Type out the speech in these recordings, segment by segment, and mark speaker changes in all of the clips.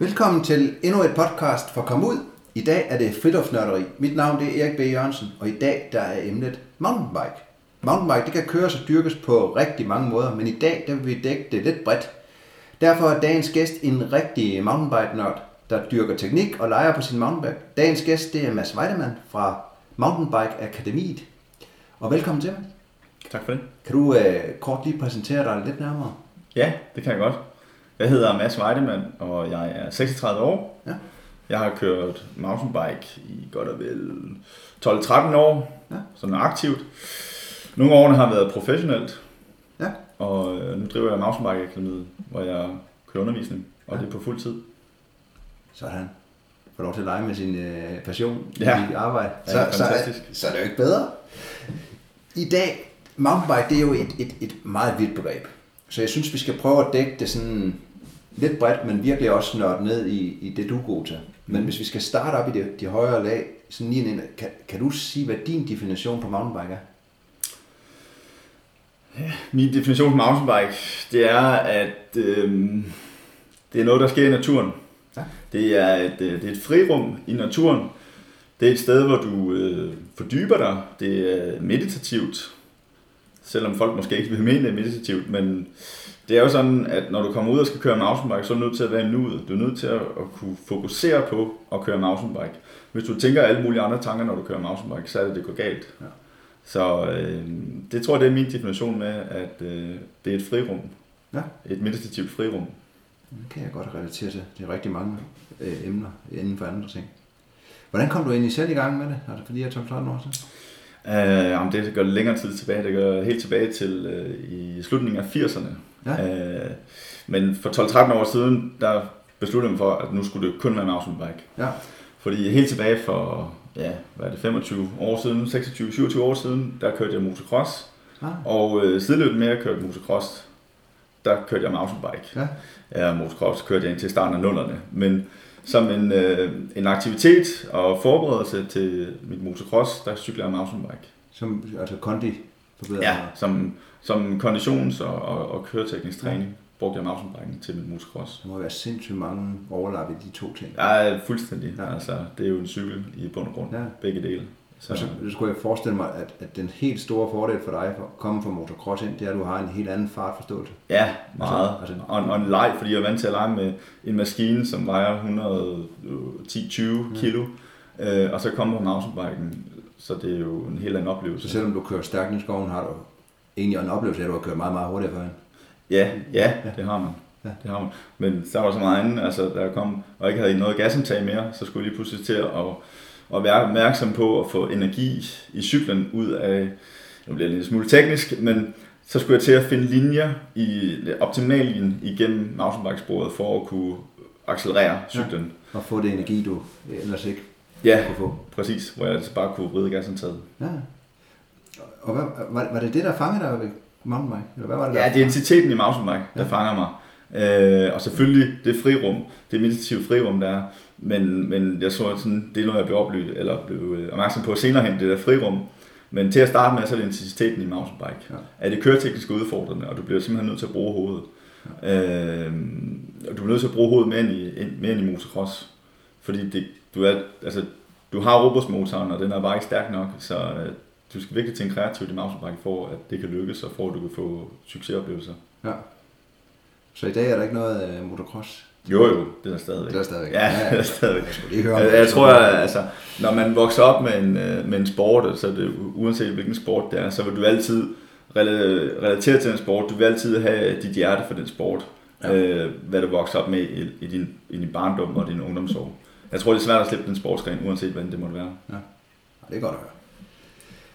Speaker 1: Velkommen til endnu et podcast for Kom Ud. I dag er det friluftsnørderi. Mit navn det er Erik B. Jørgensen, og i dag der er emnet mountainbike. Mountainbike det kan køres og dyrkes på rigtig mange måder, men i dag der vil vi dække det lidt bredt. Derfor er dagens gæst en rigtig mountainbike-nørd, der dyrker teknik og leger på sin mountainbike. Dagens gæst det er Mads Weidemann fra Mountainbike Akademiet. Og velkommen til, Mads.
Speaker 2: Tak for det.
Speaker 1: Kan du øh, kort lige præsentere dig lidt nærmere?
Speaker 2: Ja, det kan jeg godt. Jeg hedder Mads Weidemann, og jeg er 36 år.
Speaker 1: Ja.
Speaker 2: Jeg har kørt mountainbike i godt og vel 12-13 år,
Speaker 1: Ja.
Speaker 2: sådan aktivt. Nogle årene har været professionelt,
Speaker 1: Ja.
Speaker 2: og øh, nu driver jeg Mountainbike Akademiet, hvor jeg kører undervisning, og
Speaker 1: Ja.
Speaker 2: det er på fuld tid.
Speaker 1: Sådan. Får lov til at lege med sin øh, passion
Speaker 2: Ja.
Speaker 1: i dit arbejde.
Speaker 2: Ja,
Speaker 1: så, så, er,
Speaker 2: fantastisk.
Speaker 1: så er det jo ikke bedre. I dag, mountainbike, det er jo et, et, et meget vidt begreb. Så jeg synes, vi skal prøve at dække det sådan lidt bredt, men virkelig også nørde ned i, i det, du er god til. Men hvis vi skal starte op i de, de højere lag, sådan lige ind, kan, kan du sige, hvad din definition på mountainbike er?
Speaker 2: Min definition på mountainbike, det er, at øh, det er noget, der sker i naturen.
Speaker 1: Ja.
Speaker 2: Det, er et, øh, det er et frirum i naturen. Det er et sted, hvor du øh, fordyber dig. Det er meditativt. Selvom folk måske ikke vil mene, det er meditativt. Men det er jo sådan, at når du kommer ud og skal køre mountainbike, så er du nødt til at være i nuet. Du er nødt til at, at kunne fokusere på at køre mountainbike. Hvis du tænker alle mulige andre tanker, når du kører mountainbike, så er det, det går galt.
Speaker 1: Ja.
Speaker 2: Så øh, det tror jeg, det er min definition med, at øh, det er et frirum.
Speaker 1: Ja.
Speaker 2: Et meditativt frirum.
Speaker 1: Det kan jeg godt relatere til. Det er rigtig mange øh, emner inden for andre ting. Hvordan kom du egentlig selv i gang med det? Altså for de her 12-13 år siden?
Speaker 2: Øh, jamen det går længere tid tilbage. Det går helt tilbage til øh, i slutningen af 80'erne.
Speaker 1: Ja.
Speaker 2: Øh, men for 12-13 år siden, der besluttede jeg mig for, at nu skulle det kun være mountainbike.
Speaker 1: Ja.
Speaker 2: Fordi helt tilbage for, ja, hvad er det, 25 år siden, 26-27 år siden, der kørte jeg motocross.
Speaker 1: Ah,
Speaker 2: Og øh, sideløbende med at jeg kørte motocross, der kørte jeg mountainbike.
Speaker 1: ja.
Speaker 2: Ja, motocross kørte jeg indtil starten af nullerne. Men som en, øh, en aktivitet og forberedelse til mit motocross, der cykler jeg mountainbike.
Speaker 1: Som, altså kondi forbedrer
Speaker 2: Ja, som, som konditions- og, og, og køreteknisk træning brugte jeg mountainbiken til mit motocross.
Speaker 1: Der må være sindssygt mange overlap i de to ting.
Speaker 2: Er fuldstændig,
Speaker 1: Ja.
Speaker 2: ja. altså det er jo en cykel i bund og grund,
Speaker 1: Ja.
Speaker 2: ja. begge dele. Så,
Speaker 1: Og så skulle jeg forestille mig, at, at den helt store fordel for dig for at komme fra motocross ind, det er, at du har en helt anden fartforståelse.
Speaker 2: ja, meget.
Speaker 1: Altså-
Speaker 2: Altså, og, og en leg, fordi jeg er vant til at lege med en maskine, som vejer 110-20 kilo, øh, og så komme på mountainbiken, så det er jo en helt anden oplevelse.
Speaker 1: Så selvom du kører stærkt i skoven, har du egentlig en oplevelse af, at du har kørt meget, meget hurtigere førhen.
Speaker 2: Ja, ja, det har man.
Speaker 1: Ja.
Speaker 2: Det har man. Men så var der så meget andet, altså da jeg kom og ikke havde noget gasindtag mere, så skulle jeg lige pludselig til at, at være opmærksom på at få energi i cyklen ud af, nu bliver det en smule teknisk, men så skulle jeg til at finde linjer i optimalien igennem mountainbikesporet for at kunne accelerere cyklen.
Speaker 1: Og få det energi, du ellers ikke
Speaker 2: Ja,
Speaker 1: kunne få.
Speaker 2: præcis, hvor jeg altså bare kunne vride gasindtaget.
Speaker 1: Ja. Og hvad, var, var det det, der fangede dig ved mountainbike? Eller hvad var det der?
Speaker 2: Ja, det er intensiteten i mountainbike, der
Speaker 1: Ja.
Speaker 2: fanger mig. Øh, og selvfølgelig det frirum, det meditative frirum, der er. Men, men jeg tror, sådan, det er noget, jeg blev, oplyst, eller blev øh, opmærksom på senere hen, det der frirum. Men til at starte med, så er det intensiteten i mountainbike.
Speaker 1: Ja.
Speaker 2: Er det køreteknisk udfordrende, og du bliver simpelthen nødt til at bruge hovedet. Ja. Øh, og du er nødt til at bruge hovedet mere end i, mere end i motocross. Fordi det, du, er, altså, du har robotmotoren, og den er bare ikke stærk nok, så øh, du skal virkelig tænke kreativt i mountainbike for, at det kan lykkes, og for at du kan få succesoplevelser.
Speaker 1: ja. Så i dag er der ikke noget uh, motocross?
Speaker 2: Jo, jo, det er der stadigvæk.
Speaker 1: Det er stadigvæk.
Speaker 2: Ja, det er stadigvæk.
Speaker 1: Jeg skulle lige høre
Speaker 2: Jeg, jeg tror, at altså, når man vokser op med en, øh, med en sport, så det uanset hvilken sport det er, så vil du altid rela- relatere til den sport. Du vil altid have dit hjerte for den sport,
Speaker 1: ja.
Speaker 2: øh, hvad du vokser op med i, i, din, i din barndom og din ungdomsår. Jeg tror, det er svært at slippe den sportsgren, uanset hvad det måtte være.
Speaker 1: Ja, det er godt at høre.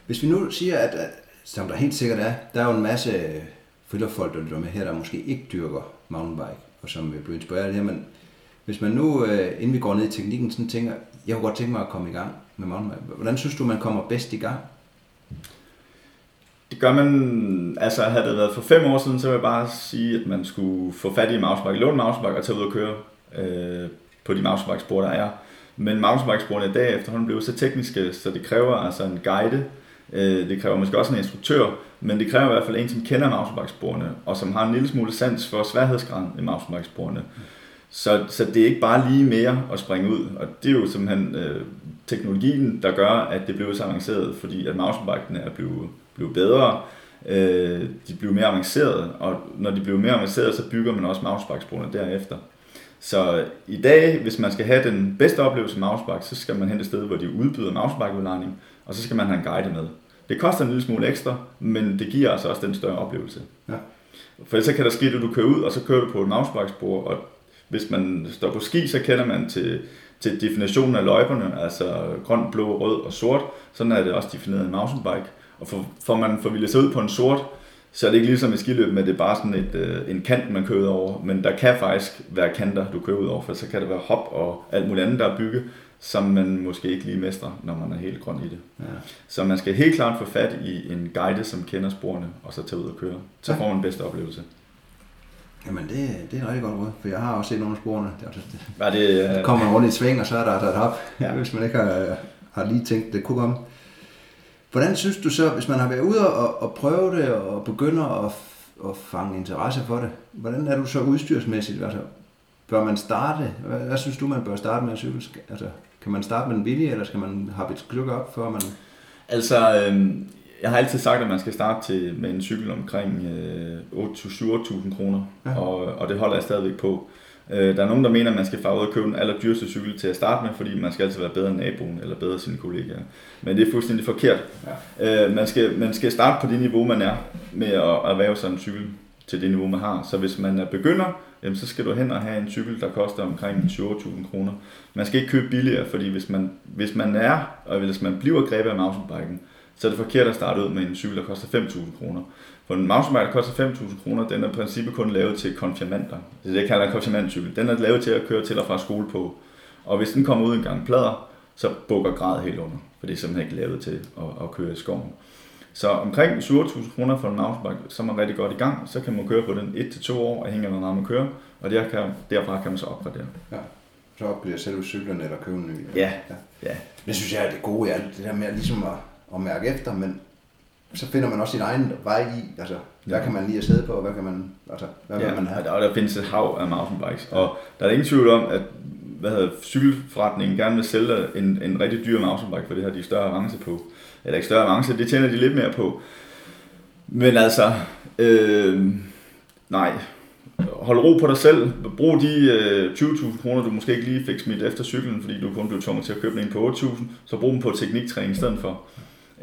Speaker 1: Hvis vi nu siger, at, at som der helt sikkert er, der er jo en masse friluftsfolk, der lytter med her, der måske ikke dyrker mountainbike, og som vil blive inspireret af det her, men hvis man nu, øh, inden vi går ned i teknikken, sådan tænker, jeg kunne godt tænke mig at komme i gang med mountainbike. Hvordan synes du, man kommer bedst i gang?
Speaker 2: Det gør man, altså havde det været for fem år siden, så vil jeg bare sige, at man skulle få fat i en mountainbike, låne en mountainbike og tage ud og køre øh, på de mountainbikespor, der er. Men mountainbikesporene i dag efterhånden blev så tekniske, så det kræver altså en guide, øh, det kræver måske også en instruktør, men det kræver i hvert fald en, som kender mountainbikesporene, og som har en lille smule sans for sværhedsgraden i mountainbikesporene. Så, så det er ikke bare lige mere at springe ud, og det er jo simpelthen øh, teknologien, der gør, at det blev så avanceret, fordi at mountainbikene er blevet, blevet bedre, øh, de blev mere avancerede, og når de blev mere avancerede, så bygger man også mountainbikesporene derefter. Så i dag, hvis man skal have den bedste oplevelse med mountainbike, så skal man hen et sted, hvor de udbyder mountainbikeudlejning, og så skal man have en guide med. Det koster en lille smule ekstra, men det giver altså også den større oplevelse. Ja. For så kan der ske, at du kører ud, og så kører du på et mountainbikespor, og hvis man står på ski, så kender man til, til definitionen af løjperne, altså grøn, blå, rød og sort. Sådan er det også defineret i mountainbike. Og for, for man får sig ud på en sort, så er det ikke ligesom i skiløb med, det er bare sådan et, øh, en kant, man kører ud over. Men der kan faktisk være kanter, du kører ud over, for så kan det være hop og alt muligt andet, der er bygget, som man måske ikke lige mestrer, når man er helt grøn i det. Ja. Så man skal helt klart få fat i en guide, som kender sporene, og så tage ud og køre. Så får man den bedste oplevelse.
Speaker 1: Jamen, det, det er en rigtig godt råd, for jeg har også set nogle af sporene. Det, det, ja, det, øh... kommer rundt i sving, og så er der et hop, ja. hvis man ikke har, har lige tænkt, det kunne komme. Hvordan synes du så, hvis man har været ude og, og prøve det, og begynder at, at fange interesse for det, hvordan er du så udstyrsmæssigt? Altså, bør man starte? Hvad, hvad synes du, man bør starte med at cykle? Altså, kan man starte med den billige, eller skal man have et stykke op, før man...
Speaker 2: Altså, øh, jeg har altid sagt, at man skal starte til, med en cykel omkring øh, 8-7-8.000 kroner, ja. og, og det holder jeg stadigvæk på. Øh, der er nogen, der mener, at man skal fare ud og købe den allerdyreste cykel til at starte med, fordi man skal altid være bedre end naboen eller bedre end sine kollegaer. Men det er fuldstændig forkert. Ja. Øh, man, skal, man skal starte på det niveau, man er med at erhverve sig en cykel til det niveau, man har. Så hvis man er begynder, jamen, så skal du hen og have en cykel, der koster omkring 20.000 kroner. Man skal ikke købe billigere, fordi hvis man, hvis man er, og hvis man bliver grebet af mountainbiken, så er det forkert at starte ud med en cykel, der koster 5.000 kroner. For en mountainbike, koster 5.000 kroner, den er i princippet kun lavet til konfirmander. Det er det, jeg kalder en konfirmandcykel. Den er lavet til at køre til og fra skole på. Og hvis den kommer ud en gang plader, så bukker grad helt under. For det er simpelthen ikke lavet til at, at køre i skoven. Så omkring 27.000 kroner for en mountainbike, så er man rigtig godt i gang. Så kan man køre på den 1-2 år, afhængig af, hvor man kører. Og der kan, derfra kan man så opgradere.
Speaker 1: Ja. Så opgradere selve cyklen eller købe en ny.
Speaker 2: Ja. ja. ja.
Speaker 1: Det synes jeg er det gode i alt det der med ligesom at, at mærke efter, men så finder man også sin egen vej i. Altså, hvad kan man lige at sidde på, og hvad kan man, altså, hvad
Speaker 2: ja,
Speaker 1: man have?
Speaker 2: Og der findes et hav af mountainbikes, og der er ingen tvivl om, at hvad hedder, cykelforretningen gerne vil sælge en, en rigtig dyr mountainbike, for det har de større avance på. Eller ikke større avance, det tjener de lidt mere på. Men altså, øh, nej, hold ro på dig selv. Brug de øh, 20.000 kroner, du måske ikke lige fik smidt efter cyklen, fordi du kun blev tvunget til at købe en på 8.000, så brug dem på tekniktræning i stedet for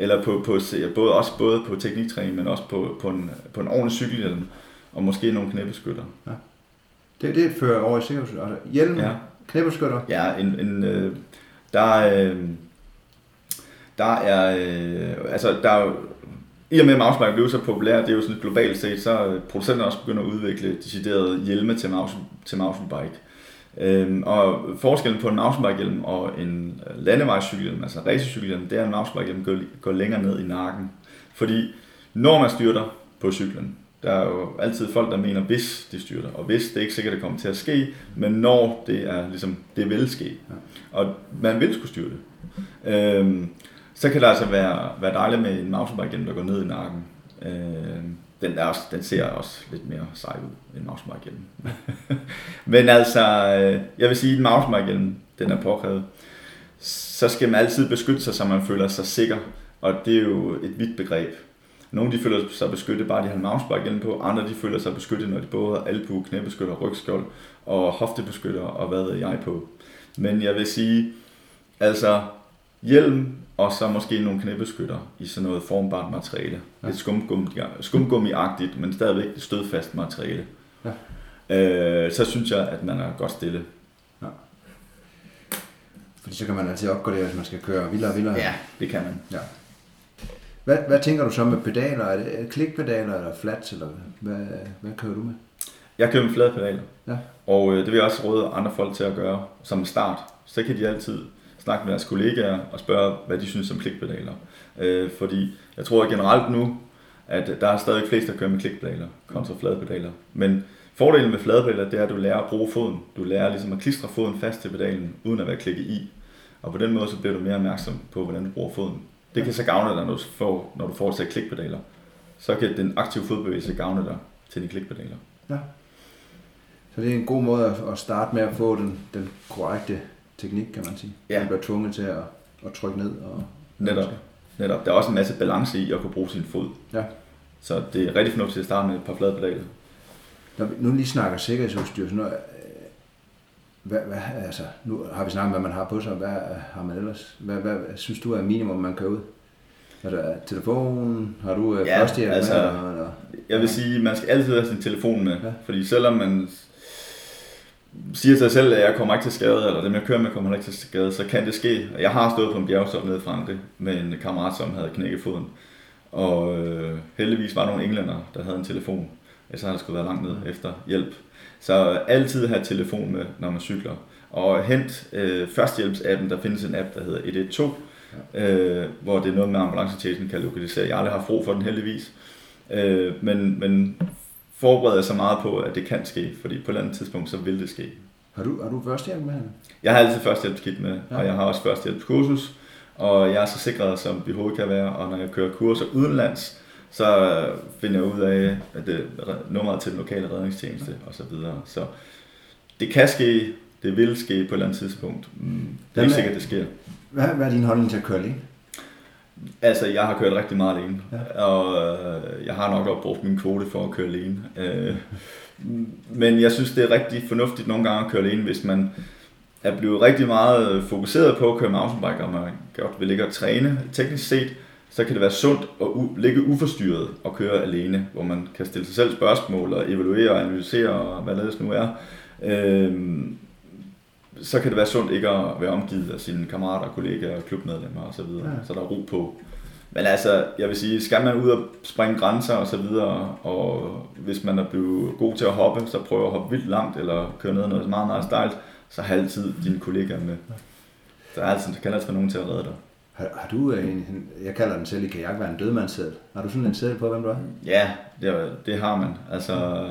Speaker 2: eller på, på både, også både på tekniktræning, men også på, på, en, på en ordentlig cykelhjelm, og måske nogle knæbeskytter. Ja.
Speaker 1: Det, det fører over i sikkerhed. Altså hjelm, ja. knæbeskytter?
Speaker 2: Ja, en, en, øh, der, øh, der er, øh, altså der er i og med at mountainbike blev så populær, det er jo sådan et globalt set, så producenterne også begyndt at udvikle deciderede hjelme til, mountain, til mountainbike. Øhm, og forskellen på en mountainbike-hjelm og en landevejscykelhjelm, altså racercykelhjelm, det er, at en mountainbike-hjelm går, går længere ned i nakken. Fordi når man styrter på cyklen, der er jo altid folk, der mener, hvis de styrter, og hvis det er ikke sikkert, det kommer til at ske, men når det er ligesom, det vil ske. Og man vil skulle styrte. Øhm, så kan det altså være, være dejligt med en mountainbike-hjelm, der går ned i nakken. Øhm, den, er også, den ser også lidt mere sej ud end mountainbike. Men altså, øh, jeg vil sige, at en den er påkrævet. Så skal man altid beskytte sig, så man føler sig sikker. Og det er jo et vidt begreb. Nogle de føler sig beskyttet bare de har en mountainbike hjelm på, andre de føler sig beskyttet, når de både har albu, knæbeskytter, rygskjold og hoftebeskytter og hvad ved jeg på. Men jeg vil sige, altså hjelm og så måske nogle knæbeskytter i sådan noget formbart materiale. Ja. Lidt skumgummi, skumgummi-agtigt, men stadigvæk et stødfast materiale. Ja. Øh, så synes jeg, at man er godt stille. Ja.
Speaker 1: Fordi så kan man altid opgradere, hvis man skal køre vildere og vildere.
Speaker 2: Ja, det kan man. Ja.
Speaker 1: Hvad, hvad tænker du så med pedaler? Er det klikpedaler eller flats, eller hvad, hvad kører du med?
Speaker 2: Jeg kører med flade pedaler. Ja. Og øh, det vil jeg også råde andre folk til at gøre som start. Så kan de altid snakke med deres kollegaer og spørge, hvad de synes om klikpedaler. Øh, fordi jeg tror generelt nu, at der er stadig flest, der kører med klikpedaler kontra fladpedaler. Men fordelen med fladpedaler, det er, at du lærer at bruge foden. Du lærer ligesom at klistre foden fast til pedalen, uden at være klikket i. Og på den måde, så bliver du mere opmærksom på, hvordan du bruger foden. Det kan så gavne dig, når du får, når du får til klikpedaler. Så kan den aktive fodbevægelse gavne dig til dine klikpedaler. Ja.
Speaker 1: Så det er en god måde at starte med at få den, den korrekte teknik, kan man sige.
Speaker 2: Ja.
Speaker 1: Man bliver tvunget til at, at trykke ned. Og,
Speaker 2: Netop. Netop. Der er også en masse balance i at kunne bruge sin fod.
Speaker 1: Ja.
Speaker 2: Så det er rigtig fornuftigt at starte med et par flade pedaler.
Speaker 1: Når vi nu lige snakker sikkerhedsudstyr, så noget, hvad, hvad, altså, nu har vi snakket om, hvad man har på sig. Hvad har man ellers? Hvad, hvad, hvad synes du er minimum, man kan ud? Er der telefon? Har du øh,
Speaker 2: Ja, altså-
Speaker 1: med? Eller, eller?
Speaker 2: Jeg vil sige, man skal altid have sin telefon med.
Speaker 1: Ja.
Speaker 2: Fordi selvom man siger sig selv, at jeg kommer ikke til skade, eller dem jeg kører med kommer ikke til skade, så kan det ske. Og Jeg har stået på en bjergstop nede i Frankrig med en kammerat, som havde knækket foden. Og øh, heldigvis var der nogle englænder, der havde en telefon. Ellers havde jeg skulle være langt ned efter hjælp. Så altid have telefon med, når man cykler. Og hent øh, førstehjælpsappen, der findes en app, der hedder 112, øh, hvor det er noget med ambulancetjenesten kan lokalisere. Jeg har aldrig haft brug for den heldigvis. Øh, men, men forbereder sig meget på, at det kan ske, fordi på et eller andet tidspunkt, så vil det ske.
Speaker 1: Har du, har du førstehjælp med?
Speaker 2: Jeg har altid førstehjælpskit med,
Speaker 1: Ja.
Speaker 2: og jeg har også førstehjælpskursus, og jeg er så sikret, som vi overhovedet kan være, og når jeg kører kurser udenlands, så finder jeg ud af, at det er nummeret til den lokale redningstjeneste og så videre. Så det kan ske, det vil ske på et eller andet tidspunkt. Mm, Det er ikke sikkert, det sker.
Speaker 1: Hvad, hvad er din holdning til alene?
Speaker 2: Altså, jeg har kørt rigtig meget alene,
Speaker 1: Ja.
Speaker 2: og øh, jeg har nok opbrugt min kvote for at køre alene. Øh, men jeg synes, det er rigtig fornuftigt nogle gange at køre alene, hvis man er blevet rigtig meget fokuseret på at køre mountainbike, og man godt vil ligge og træne teknisk set, så kan det være sundt at u- ligge uforstyrret og køre alene, hvor man kan stille sig selv spørgsmål og evaluere og analysere og hvad det nu er. Øhm, så kan det være sundt ikke at være omgivet af sine kammerater, kollegaer, klubmedlemmer osv.,
Speaker 1: Ja.
Speaker 2: ja. så der er ro på. Men altså, jeg vil sige, skal man ud og springe grænser og så videre, og hvis man er blevet god til at hoppe, så prøv at hoppe vildt langt, eller køre ned noget meget, meget stejlt, så har altid dine kollegaer med. Der er altid, der kan altid være nogen til at redde dig.
Speaker 1: Har, har du øh, en, jeg kalder den selv i kajak, være en dødmandssædel. Har du sådan en sædel på, hvem du er?
Speaker 2: Ja, det, det har man. Altså,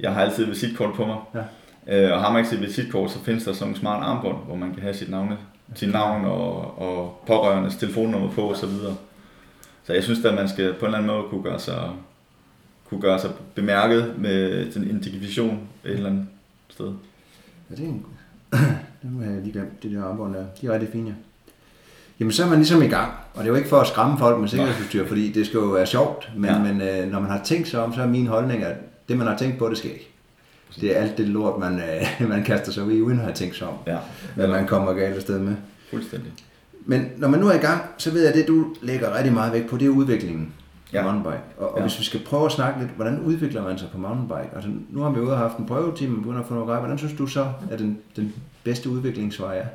Speaker 2: jeg har altid visitkort på mig.
Speaker 1: Ja.
Speaker 2: Øh, og har man ikke sit visitkort, så findes der sådan nogle smart armbånd, hvor man kan have sit navn, sit navn og, og pårørendes telefonnummer på osv. Så, så jeg synes, at man skal på en eller anden måde kunne gøre sig, kunne gøre sig bemærket med den identifikation et eller andet sted.
Speaker 1: Ja, det er en... Dem har jeg lige glemt, de der armbånd der. De er rigtig fine, ja. Jamen, så er man ligesom i gang. Og det er jo ikke for at skræmme folk med sikkerhedsudstyr, fordi det skal jo være sjovt. Men, ja.
Speaker 2: Ja.
Speaker 1: men øh, når man har tænkt sig om, så er min holdning, at det, man har tænkt på, det sker ikke. Det er alt det lort, man, øh, man kaster sig ud i, uden at have tænkt sig om.
Speaker 2: Ja,
Speaker 1: Hvad man kommer galt afsted med.
Speaker 2: fuldstændig.
Speaker 1: Men når man nu er i gang, så ved jeg, at det du lægger rigtig meget vægt på, det er udviklingen ja. Mountainbike. Og, og ja.
Speaker 2: Ja.
Speaker 1: hvis vi skal prøve at snakke lidt, hvordan udvikler man sig på mountainbike? Altså, nu har vi ude og haft en prøvetime, begynder at få noget grej. Hvordan synes du så, at den, den bedste udviklingsvej er?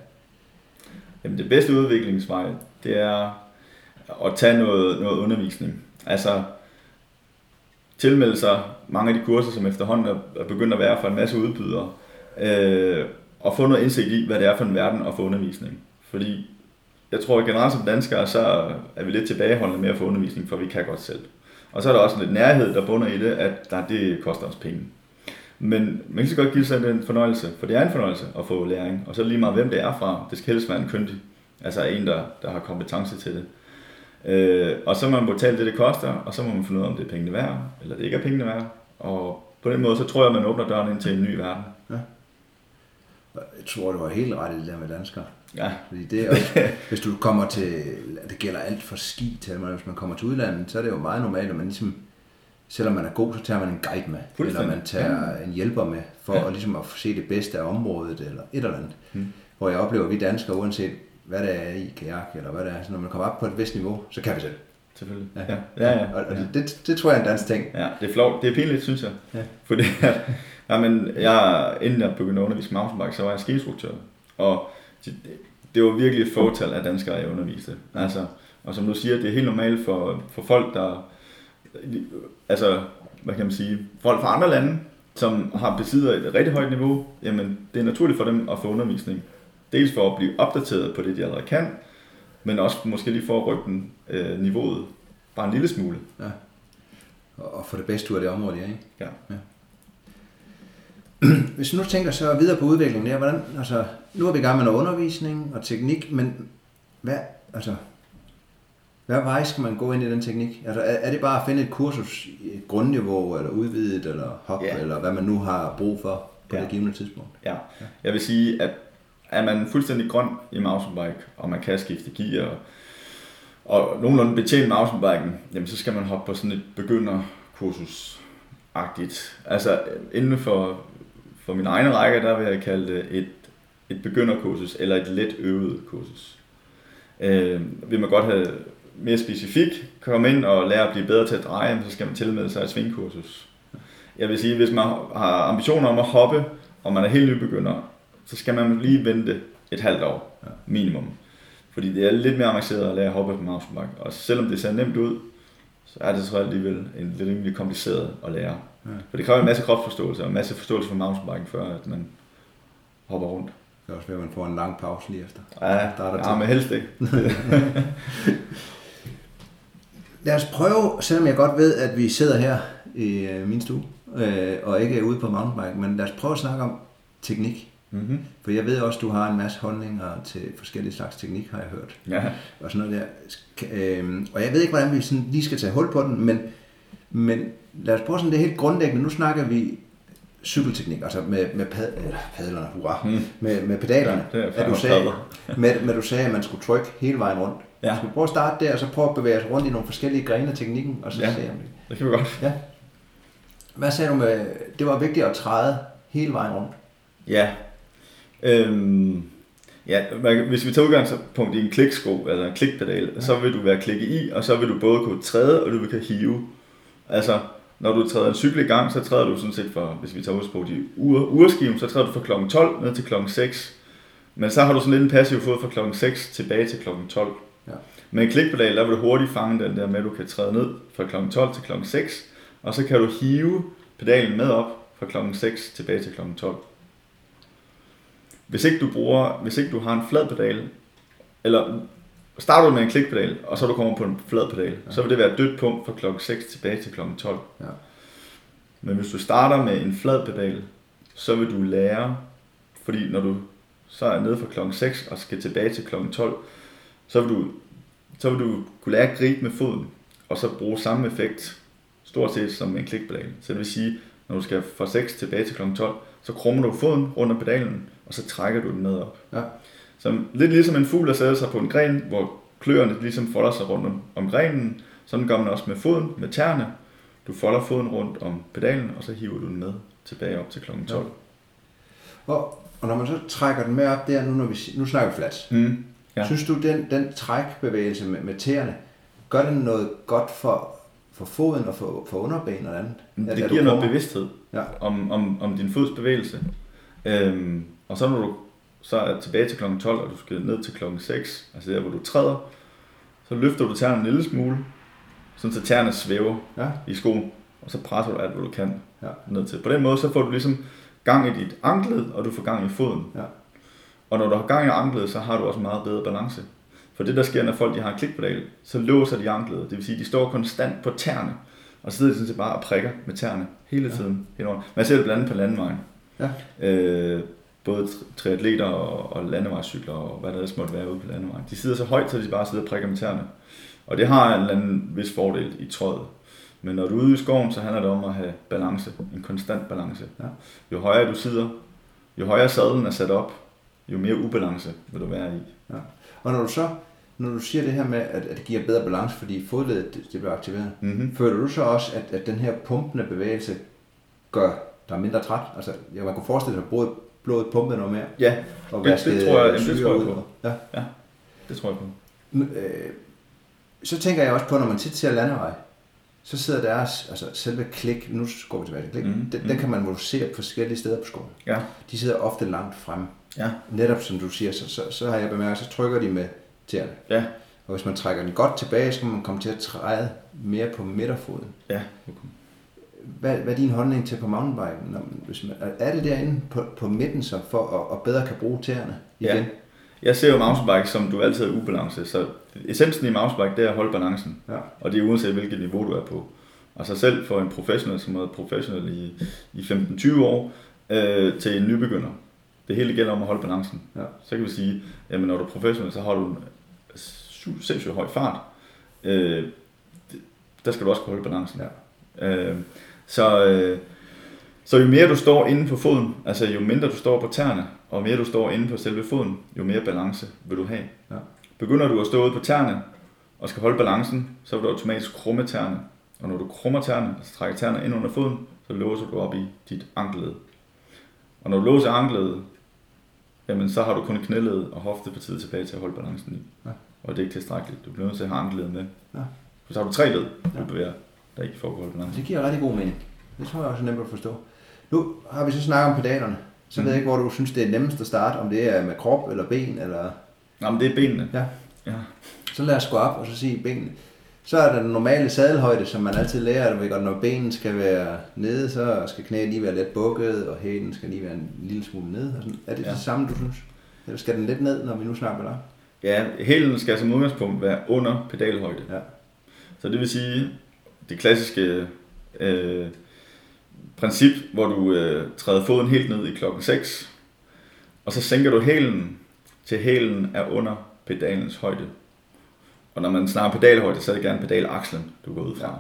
Speaker 2: Jamen det bedste udviklingsvej, det er at tage noget, noget undervisning. Altså tilmelde sig mange af de kurser, som efterhånden er begyndt at være for en masse udbydere, øh, og få noget indsigt i, hvad det er for en verden at få undervisning. Fordi jeg tror, at generelt som danskere, så er vi lidt tilbageholdende med at få undervisning, for vi kan godt selv. Og så er der også lidt nærhed, der bunder i det, at der, det koster os penge. Men man kan så godt give sig den fornøjelse, for det er en fornøjelse at få læring. Og så lige meget, hvem det er fra. Det skal helst være en kyndig. Altså en, der, der har kompetence til det. Øh, og så må man betale det, det koster, og så må man finde ud af, om det er pengene værd, eller det ikke er pengene værd. Og på den måde, så tror jeg, man åbner døren ind til en ny verden.
Speaker 1: Jeg tror, det var helt ret i det der med danskere.
Speaker 2: Ja,
Speaker 1: Fordi det er også, hvis du kommer til, det gælder alt for ski til, men hvis man kommer til udlandet, så er det jo meget normalt, at man ligesom, selvom man er god, så tager man en guide med, eller man tager en hjælper med, for
Speaker 2: Ja.
Speaker 1: at, ligesom at se det bedste af området, eller et eller andet.
Speaker 2: Hmm.
Speaker 1: Hvor jeg oplever, at vi danskere, uanset hvad det er i kajak, eller hvad det er, så når man kommer op på et vist niveau, så kan vi selv.
Speaker 2: selvfølgelig.
Speaker 1: Ja.
Speaker 2: Ja, ja, ja.
Speaker 1: Og, og det, det, det, tror jeg er en dansk ting.
Speaker 2: Ja, det er flot. Det er pinligt, synes jeg.
Speaker 1: Ja.
Speaker 2: Fordi at, jamen, jeg, inden jeg begyndte at undervise mountainbike, så var jeg skiinstruktør. Og det, det var virkelig et fåtal af danskere, jeg underviste. Altså, og som du siger, det er helt normalt for, for folk, der... Altså, hvad kan man sige? Folk fra andre lande, som har besidder et rigtig højt niveau, jamen, det er naturligt for dem at få undervisning. Dels for at blive opdateret på det, de allerede kan, men også måske lige for at rykke den, øh, niveauet bare en lille smule.
Speaker 1: Og, og få det bedste ud af det område, ja, ikke?
Speaker 2: Ja.
Speaker 1: Hvis du nu tænker så videre på udviklingen der, hvordan, altså, nu er vi i gang med noget undervisning og teknik, men hvad, altså, hvad vej skal man gå ind i den teknik? Altså, er, er det bare at finde et kursus i et grundniveau, eller udvidet, eller hop,
Speaker 2: Ja.
Speaker 1: eller hvad man nu har brug for? på
Speaker 2: Ja.
Speaker 1: det givende tidspunkt.
Speaker 2: Ja. Jeg vil sige, at er man fuldstændig grøn i mountainbike, og man kan skifte gear, og, og nogenlunde betjene mountainbiken, jamen så skal man hoppe på sådan et begynderkursus-agtigt. Altså inden for, for min egen række, der vil jeg kalde det et, et begynderkursus, eller et let øvet kursus. Øh, vil man godt have mere specifik, komme ind og lære at blive bedre til at dreje, så skal man tilmelde sig et svingkursus. Jeg vil sige, hvis man har ambitioner om at hoppe, og man er helt nybegynder, så skal man lige vente et halvt år
Speaker 1: Ja.
Speaker 2: minimum. Fordi det er lidt mere avanceret at lære at hoppe på mountainbike. Og selvom det ser nemt ud, så er det så alligevel en lidt rimelig kompliceret at lære.
Speaker 1: Ja.
Speaker 2: For det kræver en masse kropsforståelse og en masse forståelse for mountainbiken, før at man hopper rundt.
Speaker 1: Det er også ved, at man får en lang pause lige efter.
Speaker 2: Ja,
Speaker 1: Der er der
Speaker 2: ja men helst ikke.
Speaker 1: Lad os prøve, selvom jeg godt ved, at vi sidder her i øh, min stue, øh, og ikke er ude på mountainbike, men lad os prøve at snakke om teknik.
Speaker 2: Mm-hmm.
Speaker 1: For jeg ved også, at du har en masse holdninger til forskellige slags teknik, har jeg hørt.
Speaker 2: Ja.
Speaker 1: Og sådan noget der. Sk- Øh, og jeg ved ikke, hvordan vi sådan lige skal tage hul på den, men, men lad os prøve sådan det helt grundlæggende. Nu snakker vi cykelteknik, altså med, med pad, eller padlerne, hurra,
Speaker 2: Mm.
Speaker 1: med, med pedalerne.
Speaker 2: Ja, det er
Speaker 1: at du sagde, med, med, du sagde, at man skulle trykke hele vejen rundt.
Speaker 2: Ja.
Speaker 1: Skal vi prøve at starte der, og så prøve at bevæge os rundt i nogle forskellige grene af teknikken, og så
Speaker 2: Ja.
Speaker 1: se om det.
Speaker 2: Det kan vi godt.
Speaker 1: Ja. Hvad sagde du med, det var vigtigt at træde hele vejen rundt?
Speaker 2: Ja. Øhm, ja, hvis vi tager udgangspunkt i en kliksko, altså en klikpedal, ja. så vil du være klikke i, og så vil du både kunne træde, og du vil kunne hive. Altså, når du træder en cykel i gang, så træder du sådan set for, hvis vi tager udgangspunkt i ur, urskiven, så træder du fra klokken 12 ned til klokken 6. Men så har du sådan lidt en passiv fod fra klokken 6 tilbage til klokken 12.
Speaker 1: Ja.
Speaker 2: Med en klikpedal, der vil du hurtigt fange den der med, at du kan træde ned fra klokken 12 til klokken 6, og så kan du hive pedalen med op fra klokken 6 tilbage til klokken 12. Hvis ikke du bruger, hvis ikke du har en flad pedal, eller starter du med en klikpedal, og så du kommer på en flad pedal, ja. så vil det være et dødt punkt fra klokken 6 tilbage til klokken 12.
Speaker 1: Ja.
Speaker 2: Men hvis du starter med en flad pedal, så vil du lære, fordi når du så er nede fra klokken 6 og skal tilbage til klokken 12, så vil du, så vil du kunne lære at gribe med foden, og så bruge samme effekt, stort set som med en klikpedal. Så det vil sige, når du skal fra 6 tilbage til klokken 12, så krummer du foden rundt om pedalen, og så trækker du den med op.
Speaker 1: Ja.
Speaker 2: Så lidt ligesom en fugl, der sætter sig på en gren, hvor kløerne ligesom folder sig rundt om, om grenen, sådan gør man også med foden, med tæerne. Du folder foden rundt om pedalen, og så hiver du den med tilbage op til klokken 12.
Speaker 1: Og, og når man så trækker den med op der, nu, når vi, nu snakker vi flats,
Speaker 2: Mm. Ja.
Speaker 1: ja. synes du, den, den trækbevægelse med, med tæerne, gør den noget godt for, for foden og for, for underben og andet? At-
Speaker 2: Det
Speaker 1: at
Speaker 2: giver noget bevidsthed
Speaker 1: Ja.
Speaker 2: om, om, om din fods bevægelse. Øhm, og så når du så er tilbage til klokken 12, og du skal ned til klokken 6, altså der hvor du træder, så løfter du tæerne en lille smule, sådan så tæerne svæver
Speaker 1: Ja.
Speaker 2: i skoen, og så presser du alt, hvad du kan
Speaker 1: Ja.
Speaker 2: ned til. På den måde, så får du ligesom gang i dit ankled, og du får gang i foden.
Speaker 1: Ja.
Speaker 2: Og når du har gang i anklet, så har du også meget bedre balance. For det, der sker, når folk de har en klikpedal, så låser de anklet. Det vil sige, de står konstant på tæerne, og sidder de sådan set bare og prikker med tæerne hele
Speaker 1: Ja.
Speaker 2: tiden. henover. Man ser det blandt andet på landevejen.
Speaker 1: Ja.
Speaker 2: Øh, både tri- triatleter og, og landevejscykler og hvad der ellers måtte være ude på landevejen. De sidder så højt, så de bare sidder og prikker med tæerne. Og det har en eller anden vis fordel i trådet. Men når du er ude i skoven, så handler det om at have balance. En konstant balance.
Speaker 1: Ja.
Speaker 2: Jo højere du sidder, jo højere sadlen er sat op, jo mere ubalance vil du være i.
Speaker 1: Og når du så, når du siger det her med, at, at det giver bedre balance, fordi fodledet det, det bliver aktiveret,
Speaker 2: Mm-hmm.
Speaker 1: føler du så også, at, at den her pumpende bevægelse gør dig mindre træt? Altså, ja, man kunne forestille sig, at blodet, blodet pumpede noget mere.
Speaker 2: Ja,
Speaker 1: Og
Speaker 2: Det- det tror jeg- jamen, det tror jeg på.
Speaker 1: Ja.
Speaker 2: det tror jeg på.
Speaker 1: Øh, så tænker jeg også på, når man tit ser landevej, så sidder deres, altså selve klik, nu går vi tilbage til klik,
Speaker 2: Mhm,
Speaker 1: mm, den, den kan man modificere på forskellige steder på skolen.
Speaker 2: Ja.
Speaker 1: De sidder ofte langt fremme.
Speaker 2: Ja.
Speaker 1: Netop som du siger, så, så, så har jeg bemærket, så trykker de med tæerne.
Speaker 2: Ja.
Speaker 1: Og hvis man trækker den godt tilbage, så kan man komme til at træde mere på midterfoden.
Speaker 2: Ja.
Speaker 1: Hvad, hvad er din holdning til på mountainbiken? Når, hvis man, er det derinde på, på midten, så for at, at bedre kan bruge tæerne igen?
Speaker 2: Ja. Jeg ser jo mountainbike som du altid er ubalance, så essensen i mountainbike det er at holde balancen,
Speaker 1: Ja.
Speaker 2: og det er uanset hvilket niveau du er på. Og så selv for en professionel, som været professionel i, i 15-20 år, øh, til en nybegynder. Det hele gælder om at holde balancen.
Speaker 1: Ja.
Speaker 2: Så kan vi sige, at når du er professionel, så har du en sindssygt høj fart. Øh, der skal du også kunne holde balancen.
Speaker 1: Ja.
Speaker 2: Øh, så, øh, Så jo mere du står inde på foden, altså jo mindre du står på tæerne, og mere du står inde på selve foden, jo mere balance vil du have.
Speaker 1: Ja.
Speaker 2: Begynder du at stå ude på tæerne og skal holde balancen, så vil du automatisk krumme tæerne. Og når du krummer tæerne, altså trækker tæerne ind under foden, så låser du op i dit ankelled. Og når du låser ankledet, jamen så har du kun knæled og hoftepartiet tilbage til at holde balancen i.
Speaker 1: Ja.
Speaker 2: Og det er ikke tilstrækkeligt. Du bliver nødt til at have ankledet med.
Speaker 1: Ja.
Speaker 2: Så har du tre led,
Speaker 1: Ja.
Speaker 2: du bevæger, der ikke at holde balancen.
Speaker 1: Det giver rigtig god mening. Det tror jeg også er nemt at forstå. Nu har vi så snakket om pedalerne. Så
Speaker 2: Mhm.
Speaker 1: ved jeg ikke, hvor du synes, det er nemmest at starte. Om det er med krop eller ben, eller...
Speaker 2: Nå, men det er benene.
Speaker 1: Ja.
Speaker 2: Ja.
Speaker 1: Så lad os gå op og så sige benene. Så er der den normale sadelhøjde, som man altid lærer. Ved godt, når benen skal være nede, så skal knæet lige være lidt bukket, og hælen skal lige være en lille smule nede. Og sådan. Er det ja. Det samme, du synes? Eller skal den lidt ned, når vi nu snakker der?
Speaker 2: Ja, hælen skal som udgangspunkt være under pedalhøjde.
Speaker 1: Ja.
Speaker 2: Så det vil sige, det klassiske øh, princip, hvor du øh, træder foden helt ned i klokken 6, og så sænker du hælen til hælen er under pedalens højde. Og når man snakker pedalhøjde, så er det gerne pedalakslen, du går ud fra.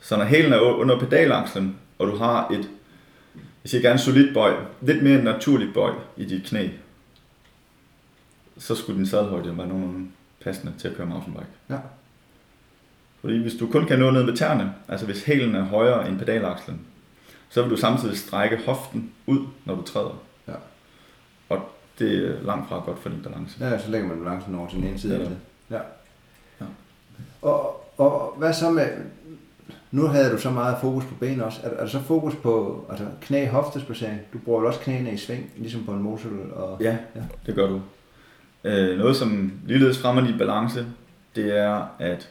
Speaker 2: Så når hælen er under pedalakslen, og du har et, jeg siger gerne solidt bøj, lidt mere naturligt bøj i dit knæ, så skulle din sadelhøjde være nogenlunde passende til at køre mountainbike.
Speaker 1: Ja.
Speaker 2: Fordi hvis du kun kan nå ned med tæerne, altså hvis hælen er højere end pedalakslen, så vil du samtidig strække hoften ud, når du træder.
Speaker 1: Ja.
Speaker 2: Og det er langt fra godt for din balance.
Speaker 1: Ja, så lægger man balancen over til den ene side.
Speaker 2: Ja.
Speaker 1: Ja.
Speaker 2: Ja.
Speaker 1: Og, og hvad så med... Nu havde du så meget fokus på ben også. Er, er der så fokus på altså knæ hoftesplacering? Du bruger vel også knæene i sving, ligesom på en motorcykel? Og...
Speaker 2: Ja,
Speaker 1: Ja.
Speaker 2: det gør du. Øh, noget, som ligeledes fremmer din balance, det er, at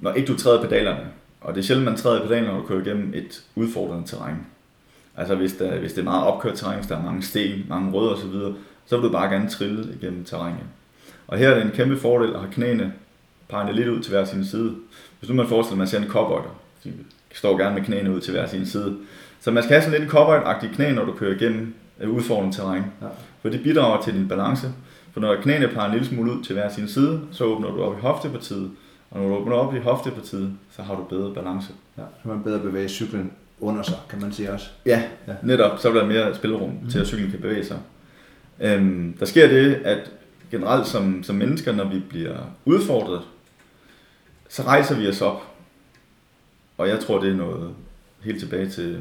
Speaker 2: når ikke du træder pedalerne, og det er sjældent, man træder pedalerne, når du kører igennem et udfordrende terræn. Altså hvis, der, hvis det er meget opkørt terræn, hvis der er mange sten, mange rødder osv., så vil du bare gerne trille igennem terrænet. Og her er det en kæmpe fordel at have knæene peget lidt ud til hver sin side. Hvis nu man forestiller, at man ser en cowboy, de står gerne med knæene ud til hver sin side. Så man skal have sådan lidt en cowboy knæ, når du kører igennem øh, udfordrende terræn.
Speaker 1: Ja.
Speaker 2: For det bidrager til din balance. For når knæene peger en lille smule ud til hver sin side, så åbner du op i hoftepartiet. Og når du åbner op i hoftepartiet, så har du bedre balance.
Speaker 1: Ja, så man bedre bevæge cyklen under sig, kan man sige også.
Speaker 2: Ja,
Speaker 1: Ja.
Speaker 2: netop. Så vil der mere spillerum mm. til, at cyklen kan bevæge sig. Øhm, der sker det, at generelt som, som mennesker, når vi bliver udfordret, så rejser vi os op. Og jeg tror, det er noget helt tilbage til,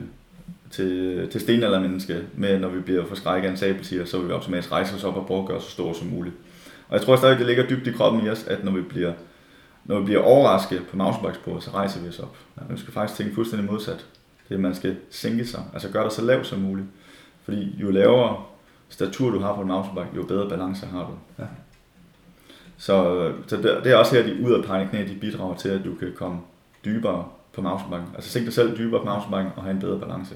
Speaker 2: til, til stenaldermenneske, med når vi bliver forskrækket af en sabeltiger, så vil vi automatisk rejse os op og prøve at gøre os så store som muligt. Og jeg tror stadig, det ligger dybt i kroppen i os, at når vi bliver, når vi bliver overrasket på mountainbikesporet, så rejser vi os op. Ja. Vi skal faktisk tænke fuldstændig modsat. Det er, at man skal sænke sig, altså gøre dig så lav som muligt. Fordi jo lavere statur du har på en mountainbike, jo bedre balance har du.
Speaker 1: Ja.
Speaker 2: Så, så det, det er også her, de udadpegende knæ, de bidrager til, at du kan komme dybere på mountainbiken. Altså sænke dig selv dybere på mountainbiken og have en bedre balance.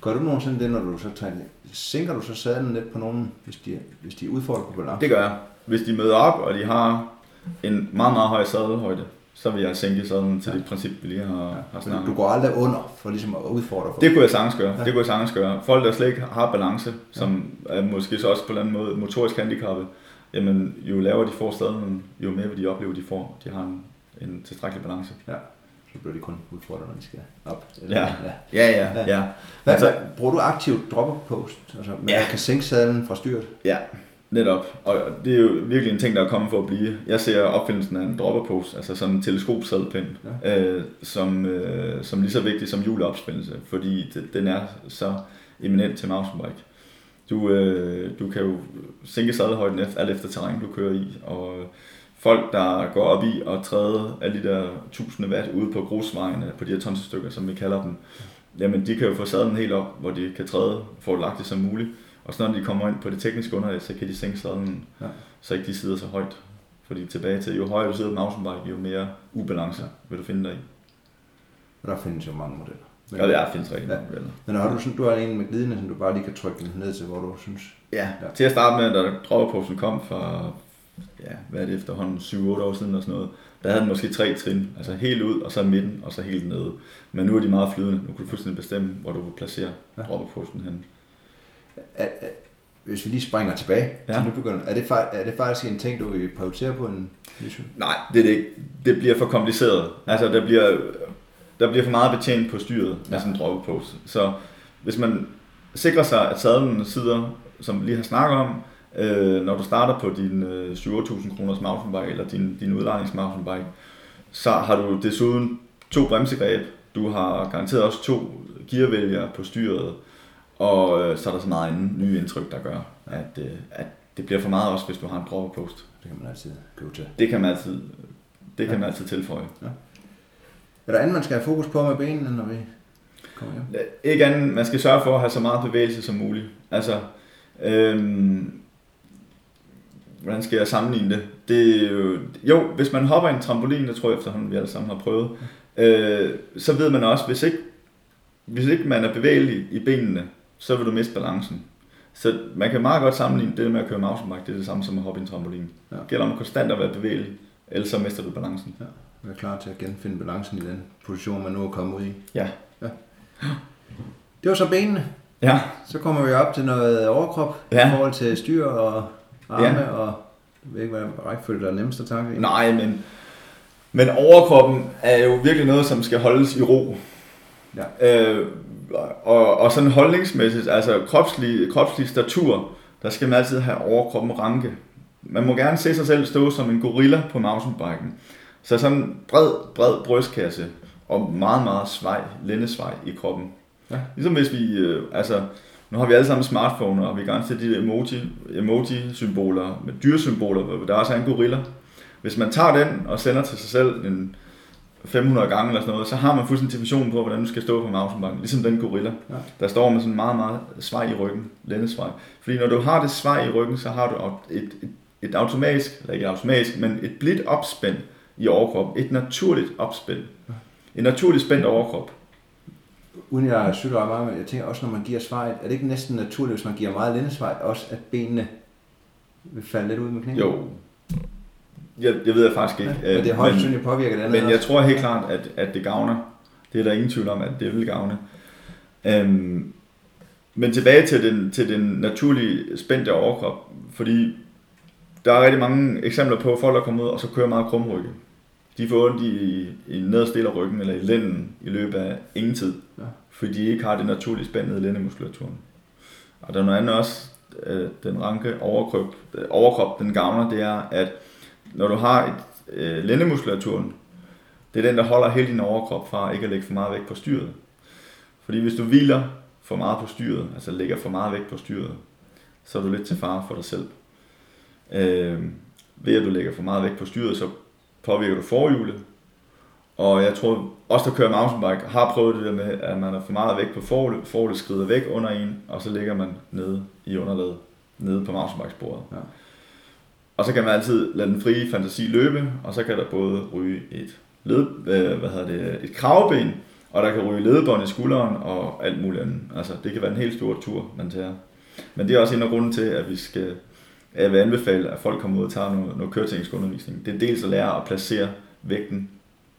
Speaker 1: Gør du nogensinde det, når du så tager Sænker du så sadlen lidt på nogen, hvis de, hvis de udfordrer på balance?
Speaker 2: Det gør jeg. Hvis de møder op, og de har en meget, meget høj sadelhøjde, så vil jeg sænke sadlen til
Speaker 1: Ja.
Speaker 2: det princip, vi lige har, har
Speaker 1: Men
Speaker 2: snakket
Speaker 1: du går aldrig under for ligesom at udfordre for.
Speaker 2: Det kunne jeg sagtens gøre.
Speaker 1: Ja.
Speaker 2: Det kunne jeg sagtens gøre. Folk, der slet ikke har balance, som er måske så også på en eller anden måde motorisk handicappet, jamen jo lavere de får sadlen, jo mere vil de opleve, de får. De har en, en tilstrækkelig balance.
Speaker 1: Ja. Så bliver de kun udfordret, når de skal op.
Speaker 2: Ja.
Speaker 1: ja.
Speaker 2: Ja, ja,
Speaker 1: Ja.
Speaker 2: ja.
Speaker 1: Hvad,
Speaker 2: altså,
Speaker 1: bruger du aktivt dropper post? Altså, man
Speaker 2: Ja.
Speaker 1: kan sænke sadlen fra styret?
Speaker 2: Ja, netop. Og det er jo virkelig en ting, der er kommet for at blive. Jeg ser opfindelsen af en dropperpose, altså sådan en teleskopsadelpind, ja. øh, som, øh, som lige så vigtig som juleopspændelse, fordi det, den er så eminent til mountainbike. Du, øh, du kan jo sænke sadelhøjden efter, alt efter terræn, du kører i, og folk, der går op i og træde alle de der tusinde watt ude på grusvejene, på de her tonsestykker, som vi kalder dem, jamen de kan jo få sadlen helt op, hvor de kan træde fordelagtigt som muligt. Og så når de kommer ind på det tekniske underlag, så kan de sænke sadlen,
Speaker 1: Ja.
Speaker 2: ja. så ikke de sidder så højt. Fordi tilbage til, jo højere du sidder på mountainbike, jo mere ubalance
Speaker 1: Ja.
Speaker 2: vil du finde dig i.
Speaker 1: Og der findes jo mange modeller. Men,
Speaker 2: Og der findes rigtig
Speaker 1: Ja.
Speaker 2: mange modeller.
Speaker 1: men har du, sådan, du har en med glidende, som du bare lige kan trykke den ned til, hvor du synes...
Speaker 2: Ja,
Speaker 1: Ja.
Speaker 2: ja. til at starte med, da dropperposen kom for, ja, hvad er det efterhånden, 7-8 år siden og sådan noget, der havde den måske tre trin, altså helt ud, og så midten, og så helt nede. Men nu er de meget flydende. Nu kan du fuldstændig bestemme, hvor du vil placere
Speaker 1: Ja.
Speaker 2: ja. dropperposen hen.
Speaker 1: Er, er, hvis vi lige springer tilbage ja. Til nybegynder, er det, er det faktisk en ting, du vil prioritere på en mission?
Speaker 2: Nej, det er det ikke. Det bliver for kompliceret. Altså, der bliver, der bliver for meget betjent på styret med
Speaker 1: Ja.
Speaker 2: sådan en droppepose. Så hvis man sikrer sig, at sadlen sidder, som vi lige har snakket om, øh, når du starter på din øh, 7-8.000 kroners mountainbike, eller din, din udlejnings mountainbike, så har du desuden to bremsegreb, du har garanteret også to gearvælgere på styret, og øh, så er der så meget anden nye indtryk, der gør, at, øh, at det bliver for meget også, hvis du har en dropperpost.
Speaker 1: Det kan man altid købe til.
Speaker 2: Det kan man altid, det kan man altid tilføje.
Speaker 1: Er der andet, man skal have fokus på med benene, når vi kommer hjem?
Speaker 2: Ikke andet, man skal sørge for at have så meget bevægelse som muligt. Altså, øhm, hvordan skal jeg sammenligne det? det er jo, jo, hvis man hopper i en trampolin, det tror jeg efterhånden, vi alle sammen har prøvet, øh, så ved man også, hvis ikke, hvis ikke man er bevægelig i benene, så vil du miste balancen. Så man kan meget godt sammenligne det med at køre mountainbike, det er det samme som at hoppe i en trampolin.
Speaker 1: Ja.
Speaker 2: Det gælder om konstant at være bevægelig, ellers så mister du balancen.
Speaker 1: Være klar til at genfinde balancen i den position, man nu er kommet ud i.
Speaker 2: Ja.
Speaker 1: ja. Det var så benene.
Speaker 2: Ja,
Speaker 1: Så kommer vi op til noget overkrop
Speaker 2: Ja.
Speaker 1: i forhold til styr og arme
Speaker 2: Ja.
Speaker 1: og jeg ved ikke, hvad rækkefølge der er nemmest at takke i.
Speaker 2: Nej, men, men overkroppen er jo virkelig noget, som skal holdes i ro.
Speaker 1: Ja.
Speaker 2: Øh, og, og sådan holdningsmæssigt, altså kropslig, kropslig statur, der skal man altid have overkroppen ranke. Man må gerne se sig selv stå som en gorilla på mountainbiken. Så sådan en bred, bred brystkasse og meget, meget svej, lændesvej i kroppen.
Speaker 1: Ja.
Speaker 2: Ligesom hvis vi, øh, altså, nu har vi alle sammen smartphone, og vi kan se de der emoji, emoji-symboler med dyresymboler, hvor der også er en gorilla. Hvis man tager den og sender til sig selv en 500 gange eller sådan noget, så har man fuldstændig definition på, hvordan du skal stå på mountainbiken, ligesom den gorilla,
Speaker 1: Ja.
Speaker 2: ja. der står med sådan meget, meget svej i ryggen, lændesvej. Fordi når du har det svej i ryggen, så har du et, et, et automatisk, eller ikke automatisk, men et blidt opspænd i overkrop, et naturligt opspænd. En naturligt spændt overkrop.
Speaker 1: Uden jeg ret meget, men jeg tænker også, når man giver svej, er det ikke næsten naturligt, hvis man giver meget lændesvej, også at benene vil falde lidt ud med knæene?
Speaker 2: Jo, jeg, jeg ved jeg faktisk ikke.
Speaker 1: Ja, men det er
Speaker 2: øh,
Speaker 1: højst sandsynligt påvirket det andet.
Speaker 2: Men jeg
Speaker 1: også.
Speaker 2: tror helt klart, at, at det gavner. Det er der ingen tvivl om, at det vil gavne. Øhm, men tilbage til den, til den naturlige spændte overkrop, fordi der er rigtig mange eksempler på folk, der kommer ud og så kører meget krumrygge. De får ondt i, i nederste del af ryggen eller i lænden i løbet af ingen tid,
Speaker 1: Ja.
Speaker 2: fordi de ikke har det naturlige spænd nede i lændemuskulaturen. Og der er noget andet også, øh, den ranke overkrop, overkrop den gavner, det er, at når du har et øh, lændemuskulaturen, det er den, der holder hele din overkrop fra ikke at lægge for meget vægt på styret. Fordi hvis du hviler for meget på styret, altså lægger for meget vægt på styret, så er du lidt til fare for dig selv. Øh, ved at du lægger for meget vægt på styret, så påvirker du forhjulet. Og jeg tror, også der kører mountainbike, har prøvet det der med, at man har for meget vægt på forhjulet, forhjulet skrider væk under en, og så ligger man nede i underlaget, nede på mountainbikesporet.
Speaker 1: Ja.
Speaker 2: Og så kan man altid lade den frie fantasi løbe, og så kan der både ryge et, led, øh, hvad hedder det, et kravben, og der kan ryge ledebånd i skulderen og alt muligt andet. Altså, det kan være en helt stor tur, man tager. Men det er også en af grunden til, at vi skal, at jeg vil anbefale, at folk kommer ud og tager noget, noget køreteknisk undervisning. Det er dels at lære at placere vægten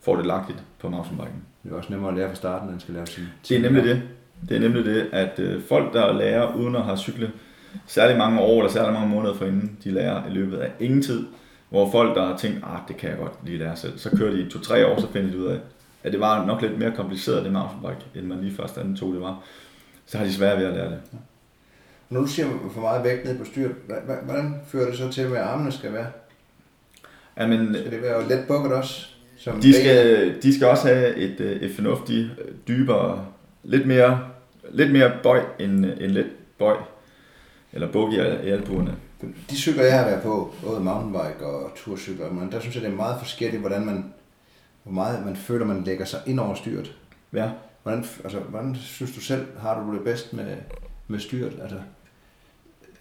Speaker 2: fordelagtigt på mountainbiken.
Speaker 1: Det er også nemmere at lære fra starten, end skal lære sin...
Speaker 2: Det er nemlig det. Det er nemlig det, at øh, folk, der lærer uden at have cyklet særlig mange år eller særlig mange måneder forinden, de lærer i løbet af ingen tid. Hvor folk, der har tænkt, ah, det kan jeg godt lige lære selv, så kører de i to-tre år, så finder de ud af, at det var nok lidt mere kompliceret, det mountainbike, end man lige først anden tog det var. Så har de svært ved at lære det.
Speaker 1: Når du siger for meget vægt ned på styret, hvordan fører det så til, hvad armene skal være?
Speaker 2: Jamen,
Speaker 1: Skal det være let bukket også? Som
Speaker 2: de skal, de skal også have et, øh, et fornuftigt, øh, dybere, lidt mere, lidt mere bøj end, øh, end let bøj, eller bug i al- i albuerne.
Speaker 1: De cykler, jeg har været på, både mountainbike og turcykler, men der synes jeg, det er meget forskelligt, hvordan man, hvor meget man føler, man lægger sig ind over styret.
Speaker 2: Ja.
Speaker 1: Hvordan, altså, hvordan synes du selv, har du det bedst med, med styret? Altså,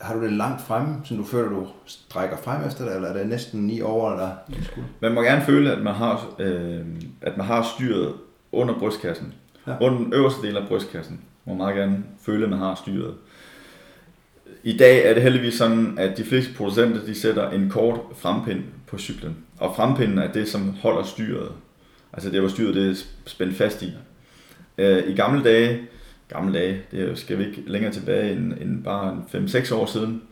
Speaker 1: har du det langt fremme, så du føler, du strækker frem efter det, eller er det næsten ni over skulder?
Speaker 2: Man må gerne føle, at man har, øh, at man har styret under brystkassen.
Speaker 1: Ja.
Speaker 2: Under den øverste del af brystkassen. Man må meget gerne føle, at man har styret. I dag er det heldigvis sådan, at de fleste producenter de sætter en kort frempind på cyklen. Og frempinden er det, som holder styret. Altså det, hvor styret det er spændt fast i. Øh, I gamle dage, gamle dage, det skal vi ikke længere tilbage end, end bare 5-6 år siden,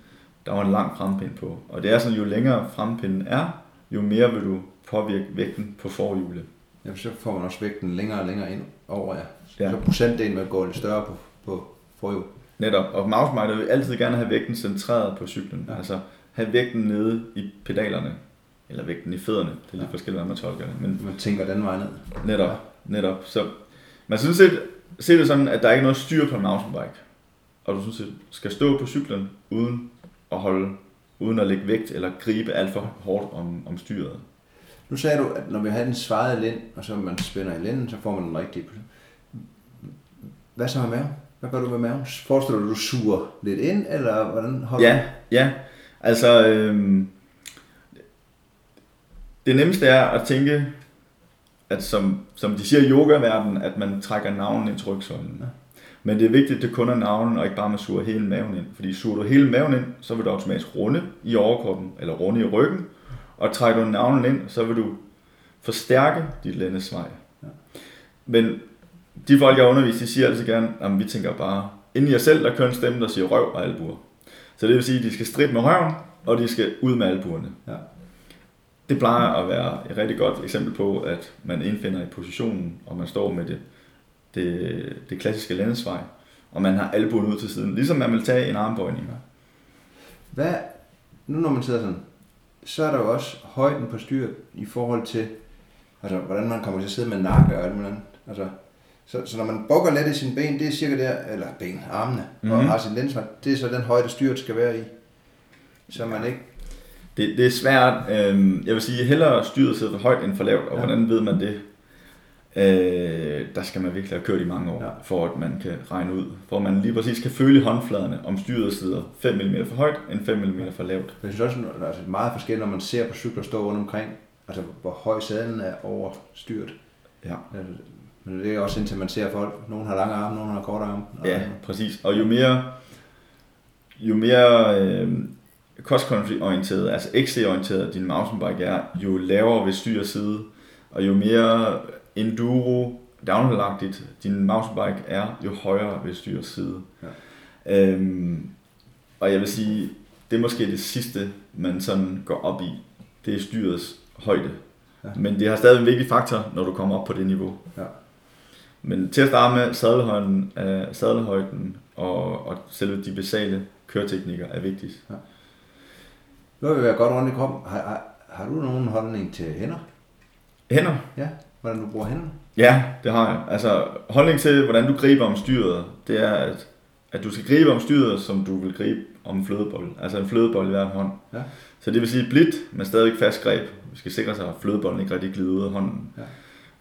Speaker 2: der var en lang frempind på. Og det er sådan, jo længere frempinden er, jo mere vil du påvirke vægten på forhjulet.
Speaker 1: Jamen, så får man også vægten længere og længere ind over. Ja.
Speaker 2: Ja.
Speaker 1: Så procentdelen vil gå lidt større på, på forhjul.
Speaker 2: Netop. Og mountainbike vil altid gerne have vægten centreret på cyklen.
Speaker 1: Ja.
Speaker 2: Altså have vægten nede i pedalerne. Eller vægten i fødderne. Det er lidt
Speaker 1: Ja.
Speaker 2: ja. forskelligt, hvordan man tolker det. Men
Speaker 1: Man tænker den vej ned.
Speaker 2: netop, ja. netop. Så man synes set, se det sådan, at der er ikke noget styr på en mountainbike. Og du synes, set skal stå på cyklen uden at holde, uden at lægge vægt eller gribe alt for hårdt om, om styret.
Speaker 1: Nu sagde du, at når vi har den svarede lænd, og så man spænder i lænden, så får man den rigtige. Hvad så med maven? Hvad gør du med maven? Forestiller du, at du suger lidt ind, eller hvordan holder
Speaker 2: Ja, ja. Altså, øhm, det nemmeste er at tænke, at som, som de siger i yoga at man trækker navnen ind til rygsøjlen.
Speaker 1: Ja.
Speaker 2: Men det er vigtigt, at det kun er navnen, og ikke bare man suger hele maven ind. Fordi suger du hele maven ind, så vil du automatisk runde i overkroppen, eller runde i ryggen. Og trækker du navnen ind, så vil du forstærke dit lændesvej.
Speaker 1: Ja.
Speaker 2: Men de folk, jeg underviser, de siger altid gerne, at vi tænker bare, inden i jer selv, der kører en stemme, der siger røv og albuer. Så det vil sige, at de skal strippe med røven, og de skal ud med albuerne.
Speaker 1: Ja.
Speaker 2: Det plejer at være et rigtig godt eksempel på, at man indfinder i positionen, og man står med det, det, det klassiske lændesvej, og man har albuen ud til siden, ligesom man vil tage en armbøjning.
Speaker 1: Hvad, nu når man sidder sådan, så er der jo også højden på styret i forhold til, altså hvordan man kommer til at sidde med nakke og alt muligt andet. Altså, så, så når man bukker lidt i sine ben, det er cirka der, eller ben, armene, mm-hmm. og
Speaker 2: Mhm.
Speaker 1: har sin lænsvej, det er så den højde styret skal være i. Så man ikke,
Speaker 2: Det, det er svært. Øh, jeg vil sige, hellere styret sidder for højt end for lavt, og
Speaker 1: Ja.
Speaker 2: hvordan ved man det? Øh, der skal man virkelig have kørt i mange år,
Speaker 1: Ja.
Speaker 2: for at man kan regne ud. For at man lige præcis kan føle håndfladerne, om styret sidder 5 mm for højt, end 5 mm for lavt.
Speaker 1: jeg synes også, at der er altså meget forskelligt, når man ser på cykler stå rundt omkring, altså hvor høj sadlen er over styret.
Speaker 2: Ja.
Speaker 1: Men det er også indtil man ser folk. Nogle har lange arme, nogle har korte arme. Og-
Speaker 2: Ja, præcis. Og jo mere, jo mere øh, cross country orienteret, altså XC-orienteret din mountainbike er, jo lavere vil styr side, og jo mere enduro downhill din mountainbike er, jo højere vil styr side.
Speaker 1: Ja.
Speaker 2: Øhm, og jeg vil sige, det er måske det sidste, man sådan går op i. Det er styrets højde.
Speaker 1: Ja.
Speaker 2: Men det har stadig en vigtig faktor, når du kommer op på det niveau.
Speaker 1: Ja.
Speaker 2: Men til at starte med, sadelhøjden, øh, sadelhøjden og, og selve de basale køreteknikker er vigtigt.
Speaker 1: Nu har vi været godt rundt i kroppen. Har, har, har du nogen holdning til hænder?
Speaker 2: Hænder?
Speaker 1: Ja, hvordan du bruger hænderne?
Speaker 2: Ja, det har jeg. Altså, holdning til, hvordan du griber om styret, det er, at, at du skal gribe om styret, som du vil gribe om en flødebold. Altså en flødebold i hver hånd.
Speaker 1: Ja.
Speaker 2: Så det vil sige blidt, men stadigvæk fast greb. Vi skal sikre sig, at flødebolden ikke rigtig glider ud af hånden.
Speaker 1: Ja.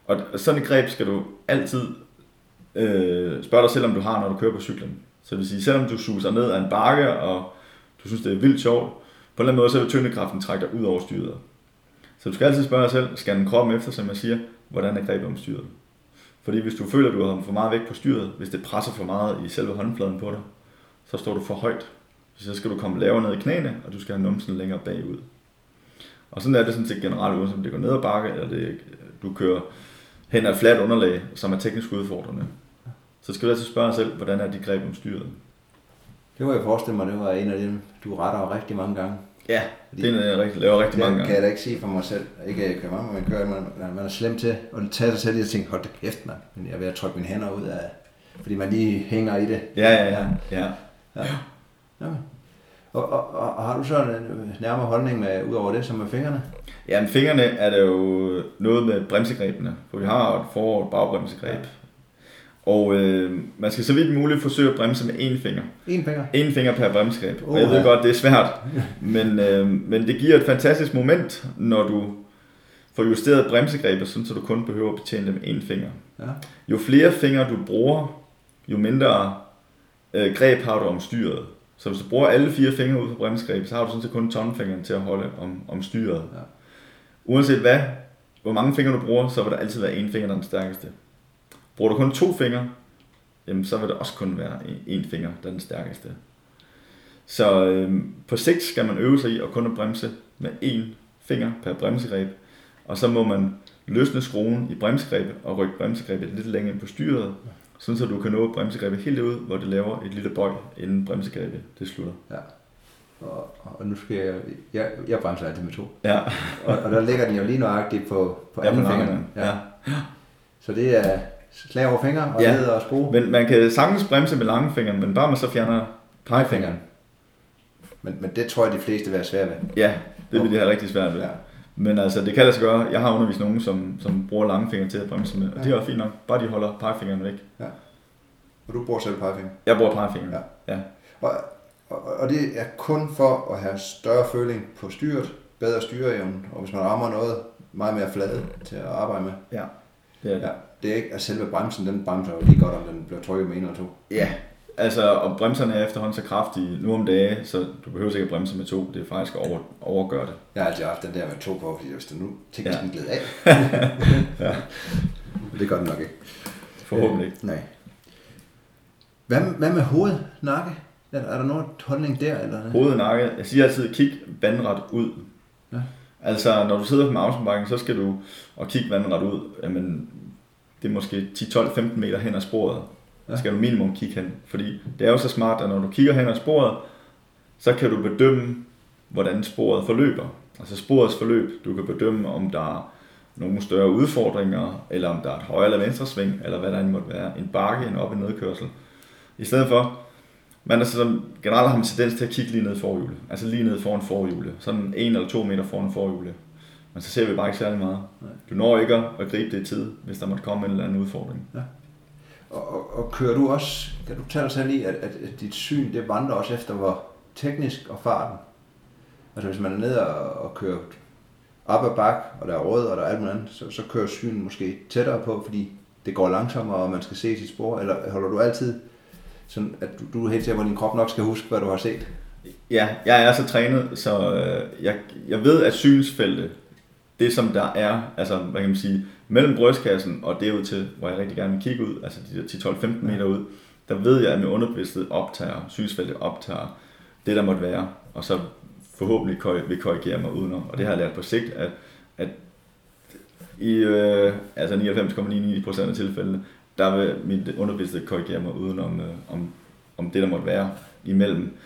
Speaker 2: Og sådan et greb skal du altid øh, spørge dig selv, om du har, når du kører på cyklen. Så det vil sige, selvom du suser ned ad en bakke, og du synes, det er vildt sjovt, på en eller anden måde, så vil tyngdekraften trække dig ud over styret. Så du skal altid spørge dig selv, skal den kroppen efter, som jeg siger, hvordan er grebet om styret? Fordi hvis du føler, at du har for meget vægt på styret, hvis det presser for meget i selve håndfladen på dig, så står du for højt. Så skal du komme lavere ned i knæene, og du skal have numsen længere bagud. Og sådan er det sådan set generelt, uanset om det går ned ad bakke, eller det, du kører hen et fladt underlag, som er teknisk udfordrende. Så skal du altid spørge dig selv, hvordan er dit greb om styret?
Speaker 1: Det må jeg forestille mig, det var en af dem, du retter rigtig mange gange.
Speaker 2: Ja, det er jeg rigtig, laver rigtig mange
Speaker 1: Det kan
Speaker 2: gange.
Speaker 1: jeg da ikke sige for mig selv. Ikke at jeg kører meget, men kører, man, man er slem til at tage sig selv i at tænke, hold da kæft, mand. Men jeg er ved at trykke mine hænder ud af, fordi man lige hænger i det.
Speaker 2: Ja, ja, ja. ja.
Speaker 1: Ja. Og, og, og, og, har du så en nærmere holdning med, ud over det, som med fingrene?
Speaker 2: Ja, men fingrene er der jo noget med bremsegrebene, for vi har et for- og et bagbremsegreb. Og øh, man skal så vidt muligt forsøge at bremse med én finger.
Speaker 1: En finger?
Speaker 2: En finger per bremsegreb. Og
Speaker 1: Uha.
Speaker 2: jeg ved godt, det er svært, men, øh, men det giver et fantastisk moment, når du får justeret bremsegrebet, sådan så du kun behøver at betjene det med én finger.
Speaker 1: Ja.
Speaker 2: Jo flere fingre du bruger, jo mindre øh, greb har du om styret. Så hvis du bruger alle fire fingre ud på bremsegrebet, så har du sådan set kun tommelfingeren til at holde om, om styret.
Speaker 1: Ja.
Speaker 2: Uanset hvad, hvor mange fingre du bruger, så vil der altid være en finger, der er den stærkeste. Bruger du kun to fingre, jamen så vil der også kun være en, finger, der er den stærkeste. Så øhm, på sigt skal man øve sig i at kun at bremse med én finger per bremsegreb, og så må man løsne skruen i bremsegrebet og rykke bremsegrebet lidt længere ind på styret, sådan så du kan nå bremsegrebet helt ud, hvor det laver et lille bøj, inden bremsegrebet det slutter.
Speaker 1: Og, og nu skal jeg, jeg, jeg bremser altid med to.
Speaker 2: Ja,
Speaker 1: Og, og der ligger den jo lige nøjagtigt på, på
Speaker 2: ja
Speaker 1: anden finger.
Speaker 2: fingeren. Ja.
Speaker 1: Så det er, slag over fingre og
Speaker 2: Ja.
Speaker 1: ned og skrue.
Speaker 2: Men man kan sagtens bremse med langfingeren, men bare man så fjerner pegefingeren.
Speaker 1: Men, men det tror jeg, de fleste vil være svære ved.
Speaker 2: Ja, det vil de have rigtig svært ved.
Speaker 1: Ja.
Speaker 2: Men altså, det kan lade sig gøre. Jeg har undervist nogen, som, som bruger langfingeren til at bremse med, og
Speaker 1: Ja.
Speaker 2: det er fint nok. Bare de holder pegefingeren væk.
Speaker 1: Og du bruger selv pegefinger.
Speaker 2: Jeg bruger pegefingeren.
Speaker 1: Ja.
Speaker 2: ja.
Speaker 1: Og, og, og det er kun for at have større føling på styret, bedre styreevne, og hvis man rammer noget, meget mere flade til at arbejde med.
Speaker 2: Ja, det er det.
Speaker 1: Ja, det er ikke, at selve bremsen, den bremser jo lige godt, om den bliver trykket med en eller to.
Speaker 2: Ja, altså, og bremserne er efterhånden så kraftige nu om dage, så du behøver ikke at bremse med to. Det er faktisk at over, overgøre det.
Speaker 1: Jeg har altid haft den der med to på, fordi hvis den nu teknisk
Speaker 2: Ja.
Speaker 1: gled af.
Speaker 2: Ja.
Speaker 1: Det gør den nok ikke.
Speaker 2: Forhåbentlig ikke.
Speaker 1: Nej. Hvad, hvad med hoved, nakke? Er, er der nogen holdning der? Eller?
Speaker 2: Hoved og nakke. Jeg siger altid, kig vandret ud.
Speaker 1: Ja.
Speaker 2: Altså, når du sidder på mountainbiken, så skal du og kigge vandret ud. Jamen, det er måske 10-12-15 meter hen ad sporet.
Speaker 1: Ja.
Speaker 2: skal du minimum kigge hen. Fordi det er jo så smart, at når du kigger hen ad sporet, så kan du bedømme, hvordan sporet forløber. Altså sporets forløb. Du kan bedømme, om der er nogle større udfordringer, eller om der er et højre eller venstre sving, eller hvad der end måtte være. En bakke, en op- og nedkørsel. I stedet for, man er sådan, generelt har man tendens til at kigge lige ned forhjulet. Altså lige ned foran forhjulet. Sådan en eller to meter foran forhjulet. Men så ser vi bare ikke særlig meget.
Speaker 1: Nej.
Speaker 2: Du når ikke at gribe det i tid, hvis der måtte komme en eller anden udfordring.
Speaker 1: Og, og, og kører du også, kan du tage dig selv i, at, at, at dit syn, det vandrer også efter, hvor teknisk og farten. Altså hvis man er nede og, og kører op ad bak, og der er rød, og der er alt muligt andet, så, så kører synet måske tættere på, fordi det går langsommere, og man skal se sit spor, eller holder du altid sådan, at du, du er helt sikker på, at din krop nok skal huske, hvad du har set?
Speaker 2: Ja, jeg er så trænet, så øh, jeg, jeg ved, at synsfeltet, det som der er, altså hvad kan man sige, mellem brystkassen og det ud til, hvor jeg rigtig gerne vil kigge ud, altså de der 10-12-15 meter ud, der ved jeg, at min underbevidsthed optager, synsfeltet optager det, der måtte være, og så forhåbentlig vil korrigere mig udenom. Og det har jeg lært på sigt, at, at i øh, altså 99,99% af tilfældene, der vil min underbevidsthed korrigere mig udenom øh, om, om det, der måtte være imellem.